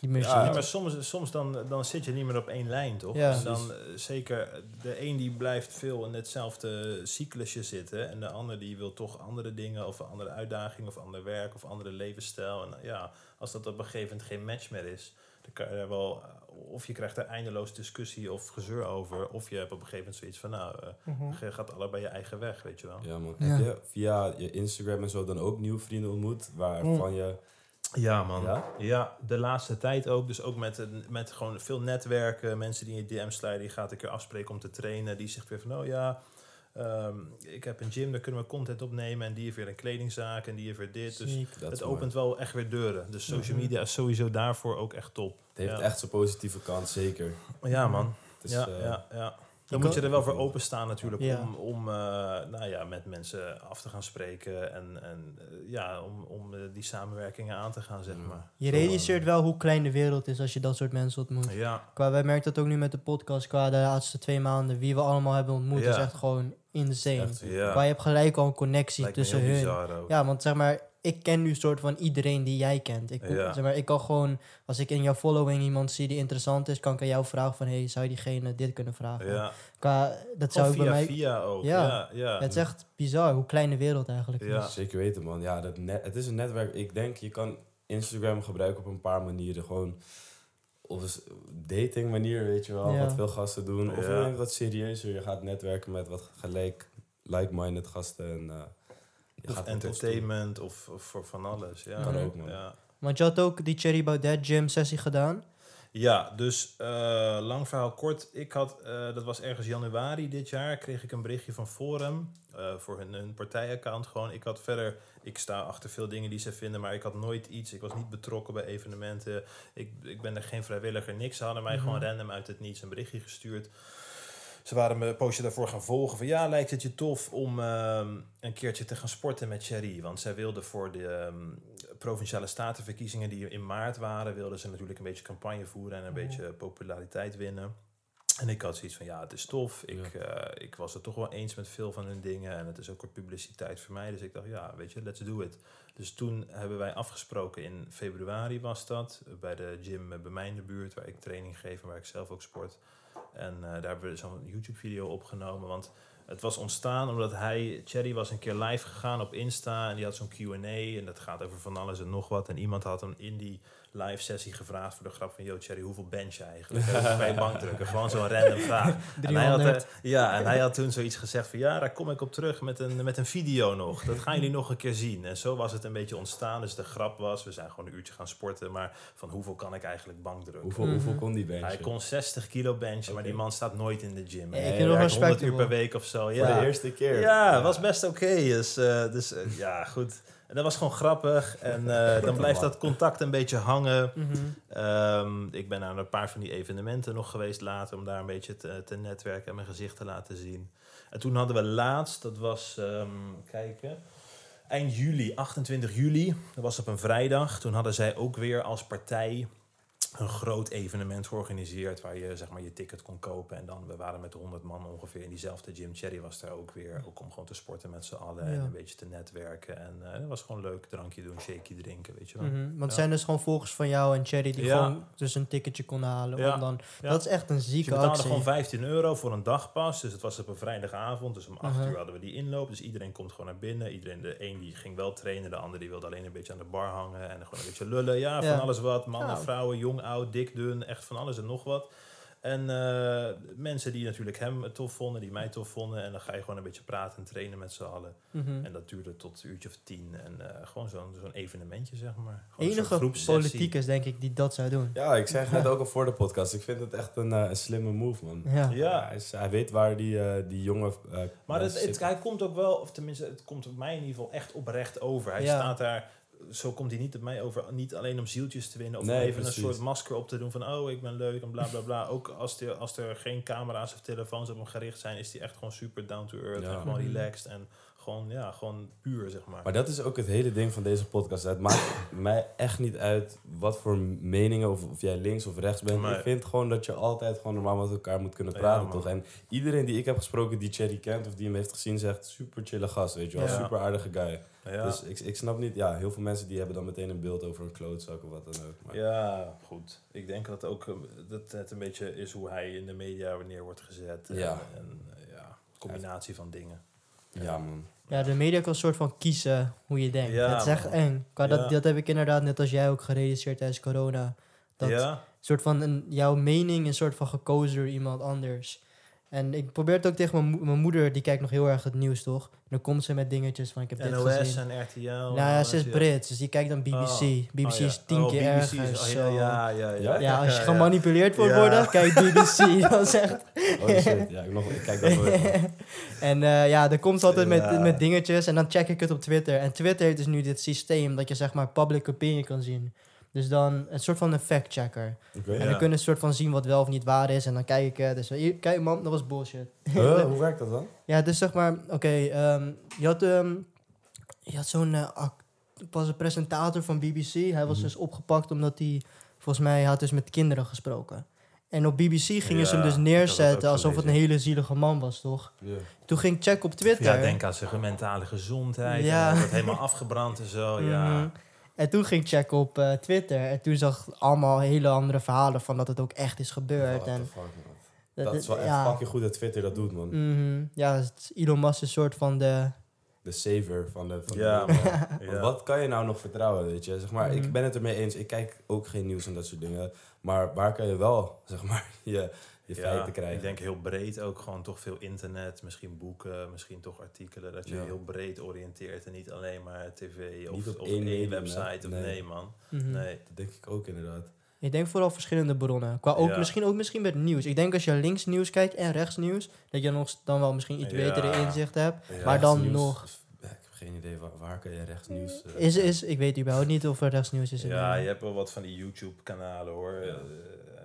niet meer Ja, maar soms, soms dan, dan zit je niet meer op één lijn, toch? Ja. en dan eh, zeker, de een die blijft veel in hetzelfde cyclusje zitten... en de ander die wil toch andere dingen of een andere uitdaging... of ander werk of andere levensstijl. En ja, als dat op een gegeven moment geen match meer is... dan kan je er wel... eh, Of je krijgt er eindeloos discussie of gezeur over... of je hebt op een gegeven moment zoiets van... nou, eh, je gaat allebei je eigen weg, weet je wel. Ja, man. Ja. Heb je via je Instagram en zo dan ook nieuwe vrienden ontmoet? Waarvan je... Ja, man. Ja? Ja? de laatste tijd ook. Dus ook met, met gewoon veel netwerken. Mensen die in je DM slijden, die gaat een keer afspreken om te trainen. Die zegt weer van, oh ja, ehm, ik heb een gym, daar kunnen we content opnemen. En die heeft weer een kledingzaak en die heeft weer dit. Dus Ziek. Het mooi. opent wel echt weer deuren. Dus social Mhm. media is sowieso daarvoor ook echt top. Het heeft ja. echt zijn positieve kant, zeker. Ja, man. Is, ja, eh, ja, ja. Dan moet je er wel voor openstaan natuurlijk Ja. om, om eh, nou ja, met mensen af te gaan spreken. En, en eh, ja, om, om eh, die samenwerkingen aan te gaan, zeg Ja. maar. Je realiseert wel hoe klein de wereld is als je dat soort mensen ontmoet. Ja, Qua, wij merken dat ook nu met de podcast, qua de laatste twee maanden, wie we allemaal hebben ontmoet, Ja. is echt gewoon insane. Echt, ja. Qua je hebt gelijk al een connectie Lijkt tussen hun. bizar. Ja, want zeg maar, ik ken nu soort van iedereen die jij kent. Ik, Ja. zeg maar, ik kan gewoon, als ik in jouw following iemand zie die interessant is, kan ik aan jou vragen van, hey, zou je diegene dit kunnen vragen? Ja, Qua, dat zou Of ik bij via mij... via ook. Ja. Ja, ja. Het is echt bizar hoe klein de wereld eigenlijk Ja. is. Zeker weten, man. Ja, dat net, het is een netwerk. Ik denk, je kan Instagram gebruiken op een paar manieren. Gewoon op een s- dating manier, weet je wel. Ja. Wat veel gasten doen. Of wat serieuzer. Je gaat netwerken met wat gelijk, like-minded gasten. En, eh, Of entertainment of, of voor van alles. Ja, Kan ook, man. Ja, Want je had ook die Cherry Baudet gym sessie gedaan. ja dus eh, lang verhaal kort. Ik had, eh, dat was ergens januari dit jaar, kreeg ik een berichtje van Forum. eh, voor hun, hun partijaccount gewoon. Ik had verder, ik sta achter veel dingen die ze vinden, maar ik had nooit iets. Ik was niet betrokken bij evenementen. Ik, ik ben er geen vrijwilliger, niks. Ze hadden mij Mhm. gewoon random uit het niets een berichtje gestuurd. Ze waren me een poosje daarvoor gaan volgen. Van ja, lijkt het je tof om ehm, een keertje te gaan sporten met Cherry? Want zij wilde voor de ehm, provinciale statenverkiezingen die in maart waren, wilden ze natuurlijk een beetje campagne voeren en een beetje populariteit winnen. En ik had zoiets van ja, het is tof. Ik, eh, ik was het toch wel eens met veel van hun dingen. En het is ook een publiciteit voor mij. Dus ik dacht, ja, weet je, let's do it. Dus toen hebben wij afgesproken in februari was dat. Bij de gym bij mij in de buurt, waar ik training geef en waar ik zelf ook sport. En eh, daar hebben we zo'n YouTube-video opgenomen. Want het was ontstaan omdat hij, Cherry was een keer live gegaan op Insta. En die had zo'n QA. En dat gaat over van alles en nog wat. En iemand had hem in die live sessie gevraagd voor de grap van... Yo, Cherry, hoeveel bench je eigenlijk? Bij je bankdrukken? Gewoon zo'n random vraag. En hij, had, 300. eh, ja, en hij had toen zoiets gezegd van... Ja, daar kom ik op terug met een, met een video nog. Dat gaan jullie nog een keer zien. En zo was het een beetje ontstaan. Dus de grap was, we zijn gewoon een uurtje gaan sporten. Maar van hoeveel kan ik eigenlijk bankdrukken? Hoeveel, Mhm. hoeveel kon die benchen? Hij kon 60 kilo benchen, maar die man staat nooit in de gym. Ja, ik wel 100 uur per week of zo. Voor Ja, de eerste keer. ja, was best oké. Dus, eh, dus eh, ja, goed. En dat was gewoon grappig. En eh, dan blijft dat contact een beetje hangen. Mhm. Ehm, ik ben naar een paar van die evenementen nog geweest later... om daar een beetje te, te netwerken en mijn gezicht te laten zien. En toen hadden we laatst, dat was, ehm, kijken... Eind juli, 28 juli, dat was op een vrijdag. Toen hadden zij ook weer als partij een groot evenement georganiseerd waar je zeg maar je ticket kon kopen. En dan, we waren met 100 man ongeveer in diezelfde gym. Cherry was daar ook weer, ook om gewoon te sporten met z'n allen en een beetje te netwerken. En eh het was gewoon leuk, drankje doen, shaky drinken, weet je wel. Mhm, Want Ja. zijn dus gewoon volgers van jou en Cherry die Ja. gewoon dus een ticketje konden halen. Ja. Om dan. Dat is echt een Dus je zieke betaalde actie. gewoon 15 euro voor een dagpas. Dus het was op een vrijdagavond. Dus om 8 Uh-huh. uur hadden we die inloop. Dus iedereen komt gewoon naar binnen. Iedereen, de een die ging wel trainen. De ander die wilde alleen een beetje aan de bar hangen. En gewoon een beetje lullen. Ja, van alles wat. Mannen, Ja. vrouwen, jong, oud, dik, dun. Echt van alles en nog wat. En eh, mensen die natuurlijk hem tof vonden, die mij tof vonden. En dan ga je gewoon een beetje praten en trainen met z'n allen. Mhm. En dat duurde tot een uurtje of tien. En eh, gewoon zo'n zo'n evenementje, zeg maar. Gewoon Enige politiekers, denk ik, die dat zou doen. Ja, ik zei het net ook al voor de podcast. Ik vind het echt een, eh, een slimme move, man. Ja. Ja. hij, is- hij weet waar die, eh, die jonge... eh, Maar het, het, hij komt ook wel, of tenminste, het komt op mij in ieder geval echt oprecht over. Hij Ja. staat daar, zo komt hij niet op mij over, niet alleen om zieltjes te winnen of Nee, even precies. een soort masker op te doen van, oh, ik ben leuk en bla bla bla. ook als er, als er geen camera's of telefoons op hem gericht zijn, is hij echt gewoon super down to earth Ja. en gewoon Mhm. relaxed en gewoon, ja, gewoon puur, zeg maar. Maar dat is ook het hele ding van deze podcast. Het maakt mij echt niet uit wat voor meningen, of, of jij links of rechts bent. Ik vind gewoon dat je altijd gewoon normaal met elkaar moet kunnen praten, toch? En iedereen die ik heb gesproken die Cherry kent of die hem heeft gezien, zegt super chille gast, weet je wel. Ja. Super aardige guy. ja. Dus ik, ik snap niet, ja, heel veel mensen die hebben dan meteen een beeld over een klootzak of wat dan ook. Maar ja, goed. Ik denk dat ook eh, dat het een beetje is hoe hij in de media neer wordt gezet. En, Ja. en eh, ja, combinatie van dingen. Ja, man. Ja, de media kan een soort van kiezen hoe je denkt. Ja, het is echt man. eng. Qua Ja. dat, dat heb ik inderdaad net als jij ook gerealiseerd tijdens corona. Dat ja? soort van een, jouw mening is een soort van gekozen door iemand anders. En ik probeer het ook tegen mijn, mo- mijn moeder, die kijkt nog heel erg het nieuws, toch? En dan komt ze met dingetjes van ik heb dit NOS gezien. en RTL. Nou ja, ze is. Brits, dus die kijkt dan BBC. Oh. BBC Oh, ja. is tien Oh, keer BBC is- erger. oh, ja, ja, ja, ja. Ja, als je ja. gemanipuleerd wordt Ja. worden, kijk BBC. dat is echt... Oh shit, ja, ik, nog, ik kijk dat man. en eh, ja, er komt altijd Ja. met, met dingetjes en dan check ik het op Twitter. En Twitter heeft dus nu dit systeem dat je zeg maar public opinion kan zien. Dus dan een soort van een fact-checker. En Ja. dan kun je een soort van zien wat wel of niet waar is. En dan kijk ik, eh, dus hier, kijk man, dat was bullshit. Huh? hoe werkt dat dan? Ja, dus zeg maar, oké, ehm, je had, ehm, je had zo'n eh, was een presentator van BBC. Hij was Mhm. dus opgepakt omdat hij, volgens mij, had dus met kinderen gesproken. En op BBC gingen ze hem dus neerzetten alsof het een hele zielige man was, toch? Ja. Toen ging ik checken op Twitter. Ja, denk aan zijn mentale gezondheid. Ja. En wordt helemaal afgebrand en zo. Ja. Mhm. En toen ging ik checken op eh, Twitter. En toen zag ik allemaal hele andere verhalen van dat het ook echt is gebeurd. En fuck, man. Dat is wel echt ja, fucking goed dat Twitter dat doet, man. mhm. ja, het- Elon Musk is een soort van de... De savior van de... Van Ja, de man. Ja. wat kan je nou nog vertrouwen, weet je? Zeg maar, Mhm. ik ben het ermee eens. Ik kijk ook geen nieuws en dat soort dingen. Maar waar kan je wel, zeg maar, je, je Ja, feiten krijgen? Ik denk heel breed ook gewoon toch veel internet, misschien boeken, misschien toch artikelen. Dat je Ja. heel breed oriënteert en niet alleen maar tv of, Niet op of één website. Of Nee. nee. man. mhm. Nee. Dat denk ik ook inderdaad. Ik denk vooral verschillende bronnen. Qua ook, Ja. misschien ook misschien met nieuws. Ik denk als je links nieuws kijkt en rechts nieuws, dat je nog dan wel misschien iets Ja. betere inzicht hebt. Ja. Maar dan nog- ik heb geen idee, waar, waar kan je rechtsnieuws... eh, Is, is, ik weet überhaupt niet of er rechts nieuws is. Ja, Nederland. je hebt wel wat van die YouTube-kanalen hoor. Ja.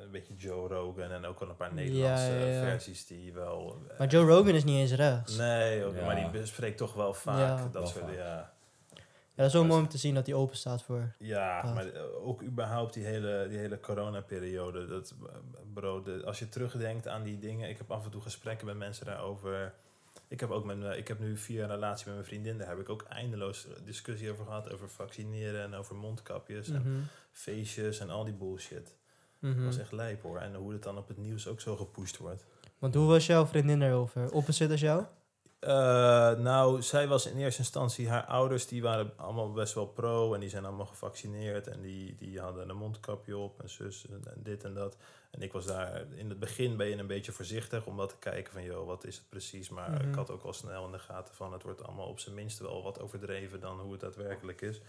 Eh, een beetje Joe Rogan en ook wel een paar Nederlandse ja, ja. versies die wel. eh, Maar Joe Rogan is niet eens rechts. Nee, ook, Ja. maar die bespreekt toch wel vaak Ja. dat Wel soort ja. Ja, dat is wel mooi om te zien dat hij open staat voor. Ja, maar eh, ook überhaupt die hele, die hele coronaperiode. Dat, eh, bro, de, als je terugdenkt aan die dingen. Ik heb af en toe gesprekken met mensen daarover. Ik heb ook met, me- ik heb nu via een relatie met mijn vriendin. Daar heb ik ook eindeloos discussie over gehad. Over vaccineren en over mondkapjes en Mhm, feestjes en al die bullshit. Mhm. Dat was echt lijp hoor. En hoe het dan op het nieuws ook zo gepusht wordt. Want hoe was jouw vriendin daarover? Opposite als jou? Eh, nou, zij was in eerste instantie, haar ouders die waren allemaal best wel pro en die zijn allemaal gevaccineerd en die, die hadden een mondkapje op en zus en, en dit en dat. En ik was daar, in het begin ben je een beetje voorzichtig om wat te kijken van, joh, wat is het precies? Maar Mhm. ik had ook al snel in de gaten van, het wordt allemaal op zijn minst wel wat overdreven dan hoe het daadwerkelijk is.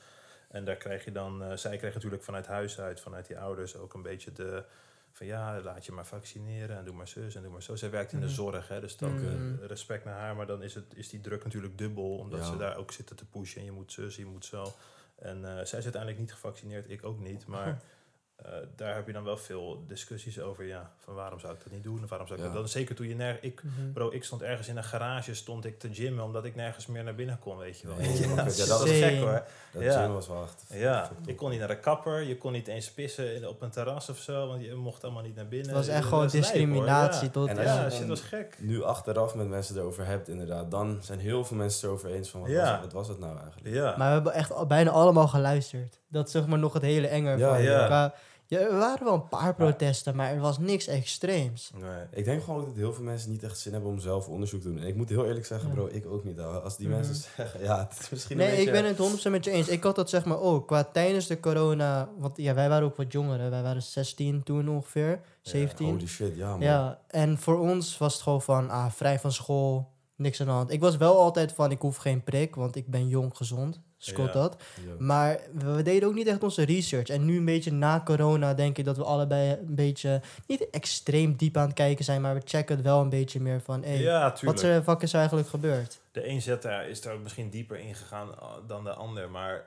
En daar krijg je dan, eh, zij kreeg natuurlijk vanuit huis uit, vanuit die ouders ook een beetje de, van ja, laat je maar vaccineren en doe maar zus en doe maar zo. Zij werkt in de Mhm. zorg, hè, dus ook eh, Mhm. respect naar haar, maar dan is, het, is die druk natuurlijk dubbel, omdat Ja. ze daar ook zitten te pushen en je moet zus, je moet zo. En eh, zij is uiteindelijk niet gevaccineerd, ik ook niet, maar eh, daar heb je dan wel veel discussies over. Ja, van waarom zou ik dat niet doen? Of waarom zou ik Ja. dat doen? Zeker toen je nergens... Ik, Mhm. bro, ik stond ergens in een garage, stond ik te gymmen, omdat ik nergens meer naar binnen kon, weet je wel. Nee, ja, dat ja, dat is- gek hoor. Dat Ja. gym was wel echt... Ja, je kon niet naar de kapper, je kon niet eens pissen op een terras of zo, want je mocht allemaal niet naar binnen. Het was echt Dat gewoon lijp, discriminatie Ja. tot... En Ja, als je shit dan- was gek. Nu achteraf met mensen erover hebt, inderdaad, dan zijn heel veel mensen het erover eens van wat, Ja. was, het, wat was het nou eigenlijk? Ja. Maar we hebben echt al- bijna allemaal geluisterd. Dat is zeg maar nog het hele enge Ja, van. ja. Qua- ja, er waren wel een paar protesten, maar er was niks extreems. Nee. Ik denk gewoon dat heel veel mensen niet echt zin hebben om zelf onderzoek te doen. En ik moet heel eerlijk zeggen, Ja. bro, ik ook niet. Als die Mhm. mensen zeggen, ja, het is misschien een Nee, beetje... ik ben het 100% met je eens. Ik had dat zeg maar ook. Qua tijdens de corona... Want ja, wij waren ook wat jongeren. Wij waren 16 toen ongeveer. 17. Holy shit, ja man. Ja, en voor ons was het gewoon van, ah, vrij van school, niks aan de hand. Ik was wel altijd van, ik hoef geen prik, want ik ben jong, gezond. Scott Ja. dat. Ja. Maar we, deden ook niet echt onze research. En nu een beetje na corona denk ik dat we allebei een beetje, niet extreem diep aan het kijken zijn, maar we checken het wel een beetje meer van, hey, ja, wat er fuck is er eigenlijk gebeurd? De een zet daar, is daar ook misschien dieper in gegaan uh, dan de ander. Maar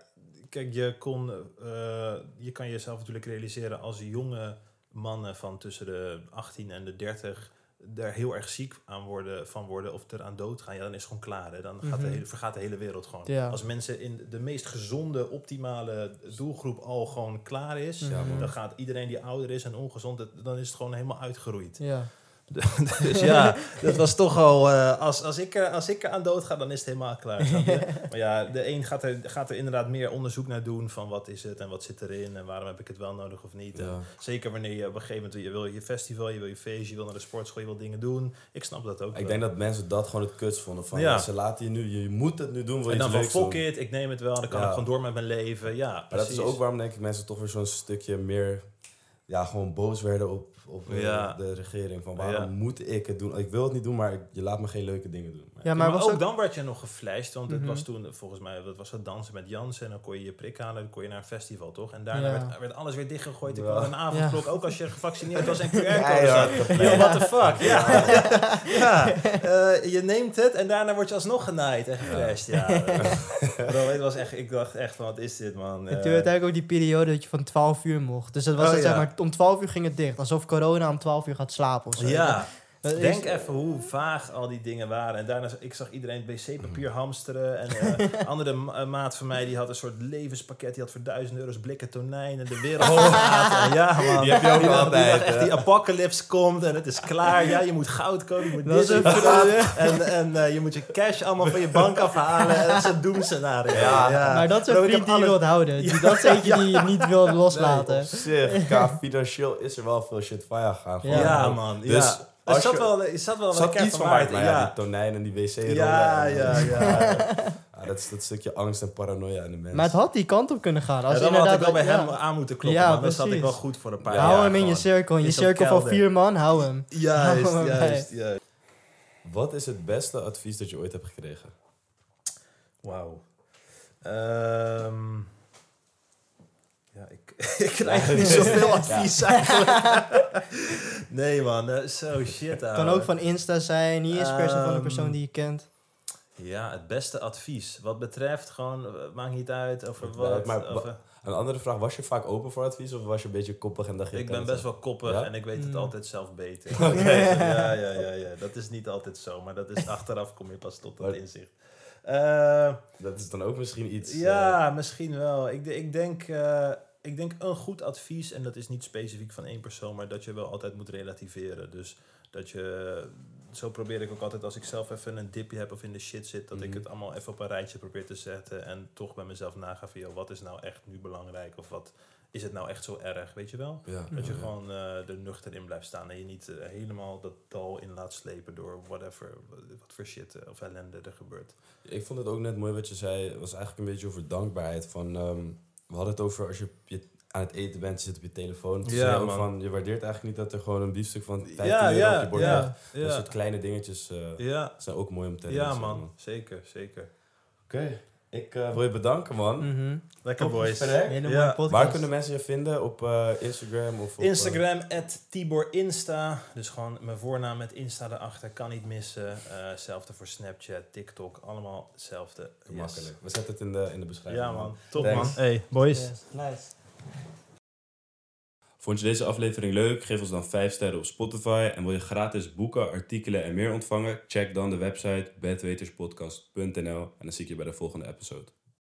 kijk, je, kon, eh, je kan jezelf natuurlijk realiseren als jonge mannen van tussen de 18 en de 30 daar heel erg ziek aan worden, van worden of eraan doodgaan, ja, dan is het gewoon klaar. Hè? Dan gaat de Mhm. hele, vergaat de hele wereld gewoon. Ja. Als mensen in de meest gezonde, optimale doelgroep al gewoon klaar is, Ja, man. dan gaat iedereen die ouder is en ongezond, dan is het gewoon helemaal uitgeroeid. Ja. dus ja, dat was toch al. eh, als, als, ik er, als ik er aan dood ga, dan is het helemaal klaar. maar ja, de een gaat er, gaat er inderdaad meer onderzoek naar doen van wat is het en wat zit erin en waarom heb ik het wel nodig of niet. En zeker wanneer je op een gegeven moment je wil je festival, je wil je feestje, je wil naar de sportschool, je wil dingen doen. Ik snap dat ook. Ik wel. denk dat mensen dat gewoon het kuts vonden. Van, Ja. ze laten je nu, je moet het nu doen, je en dan van fuck it, ik neem het wel, dan kan Ja. ik gewoon door met mijn leven. Ja, Maar dat is ook waarom denk ik mensen toch weer zo'n stukje meer, ja, gewoon boos werden op, op eh, Ja. de regering. Van waarom Ja. moet ik het doen? Ik wil het niet doen, maar je laat me geen leuke dingen doen. Maar- Ja, maar, maar was ook ook... dan werd je nog geflasht, want Mhm. het was toen volgens mij, dat was het dansen met Jansen en dan kon je je prik halen, dan kon je naar een festival, toch? En daarna Ja. werd, werd alles weer dichtgegooid, Ja. kwam een avondklok, ook als je gevaccineerd was en QR-code Ja. Yo, what the fuck? Ja, ja. Eh, je neemt het en daarna word je alsnog genaaid en geflasht. Ja, bro, het was echt, ik dacht echt van, wat is dit, man? En Eh, toen uiteindelijk ook die periode dat je van 12 uur mocht. Dus dat was Oh, het, zeg maar, om 12 uur ging het dicht. Alsof corona om 12 uur gaat slapen of zo. ja, Dat denk even hoe vaag al die dingen waren. En daarna, ik zag iedereen wc-papier hamsteren. En eh andere ma- eh, maat van mij, die had een soort levenspakket. Die had voor duizend euro's blikken tonijn en de wereld. En ja, man. Die heb je ook Die dacht- die altijd, dacht echt, die apocalypse komt en het is klaar. Ja, je moet goud kopen, je moet dit, een dat. En, en eh, je moet je cash allemaal van je bank afhalen. En dat is het doemscenario. Ja. Maar dat is een vriend die je wilt houden. Die, dat is eentje die je niet wilt loslaten. Op zich, qua financieel is er wel veel shit van gaan. Ja. Ja, man. Dus ja. Er als zat je- wel, er zat wel wat zat iets van waarheid in, maar ja, ja. die tonijn en die wc-rollen. Ja, ja, ja. ja, dat is dat stukje angst en paranoia in de mensen. Maar het had die kant op kunnen gaan. Als Ja, dan had ik inderdaad wel bij hem aan moeten kloppen. Ja, man. Dan zat ik wel goed voor een paar Ja, hou jaar hem in je cirkel. In je cirkel van vier man, hou hem. Juist, Hou hem juist, juist. Wat is het beste advies dat je ooit hebt gekregen? Wauw. Ehm, ja, ik, ik krijg niet zoveel advies eigenlijk. nee man, eh, zo shit Kan ouwe. ook van Insta zijn. Niet eens per se van een Ehm, persoon die je kent. Ja, het beste advies. Wat betreft gewoon, eh, maakt niet uit over Ja, wat. maar wa- over- Een andere vraag, was je vaak open voor advies of was je een beetje koppig en dacht je... ik kan ben het best wel koppig Ja? en ik weet het Mm. altijd zelf beter. ja, ja, ja, ja. Dat is niet altijd zo, maar dat is achteraf kom je pas tot dat inzicht. Eh, Dat is dan ook misschien iets... Ja, misschien wel. Ik, ik, denk, eh, ik denk een goed advies, en dat is niet specifiek van één persoon, maar dat je wel altijd moet relativeren. Dus dat je, zo probeer ik ook altijd als ik zelf even een dipje heb of in de shit zit, dat ik Mhm. het allemaal even op een rijtje probeer te zetten en toch bij mezelf naga van, joh, wat is nou echt nu belangrijk of wat is het nou echt zo erg, weet je wel? ja. Dat je ja. gewoon eh, er nuchter in blijft staan en je niet eh, helemaal dat dal in laat slepen door whatever, wat voor shit eh, of ellende er gebeurt. Ik vond het ook net mooi wat je zei. Het was eigenlijk een beetje over dankbaarheid. Van, ehm, we hadden het over als je, je aan het eten bent, je zit op je telefoon. Toen Ja, van, je waardeert eigenlijk niet dat er gewoon een biefstuk van 15 Ja, euro ja, op je bord ja. ligt. Dat soort kleine dingetjes eh, Ja, zijn ook mooi om te ja man. Zeker, zeker. Oké, ik eh, wil je bedanken man. Mhm. Lekker Top boys. gesprek. Hele Ja. mooie podcast. Waar kunnen mensen je vinden? Op eh, Instagram? Of op, eh, Instagram, at Tibor Insta. Dus gewoon mijn voornaam met Insta erachter. Kan niet missen. Eh, Hetzelfde voor Snapchat, TikTok. Allemaal hetzelfde. Yes. Makkelijk. We zetten het in de, in de beschrijving. Ja man, top Thanks. man. Hey, boys. Yes, Nice. Vond je deze aflevering leuk? Geef ons dan 5 sterren op Spotify. En wil je gratis boeken, artikelen en meer ontvangen? Check dan de website bedweterspodcast.nl. En dan zie ik je bij de volgende episode.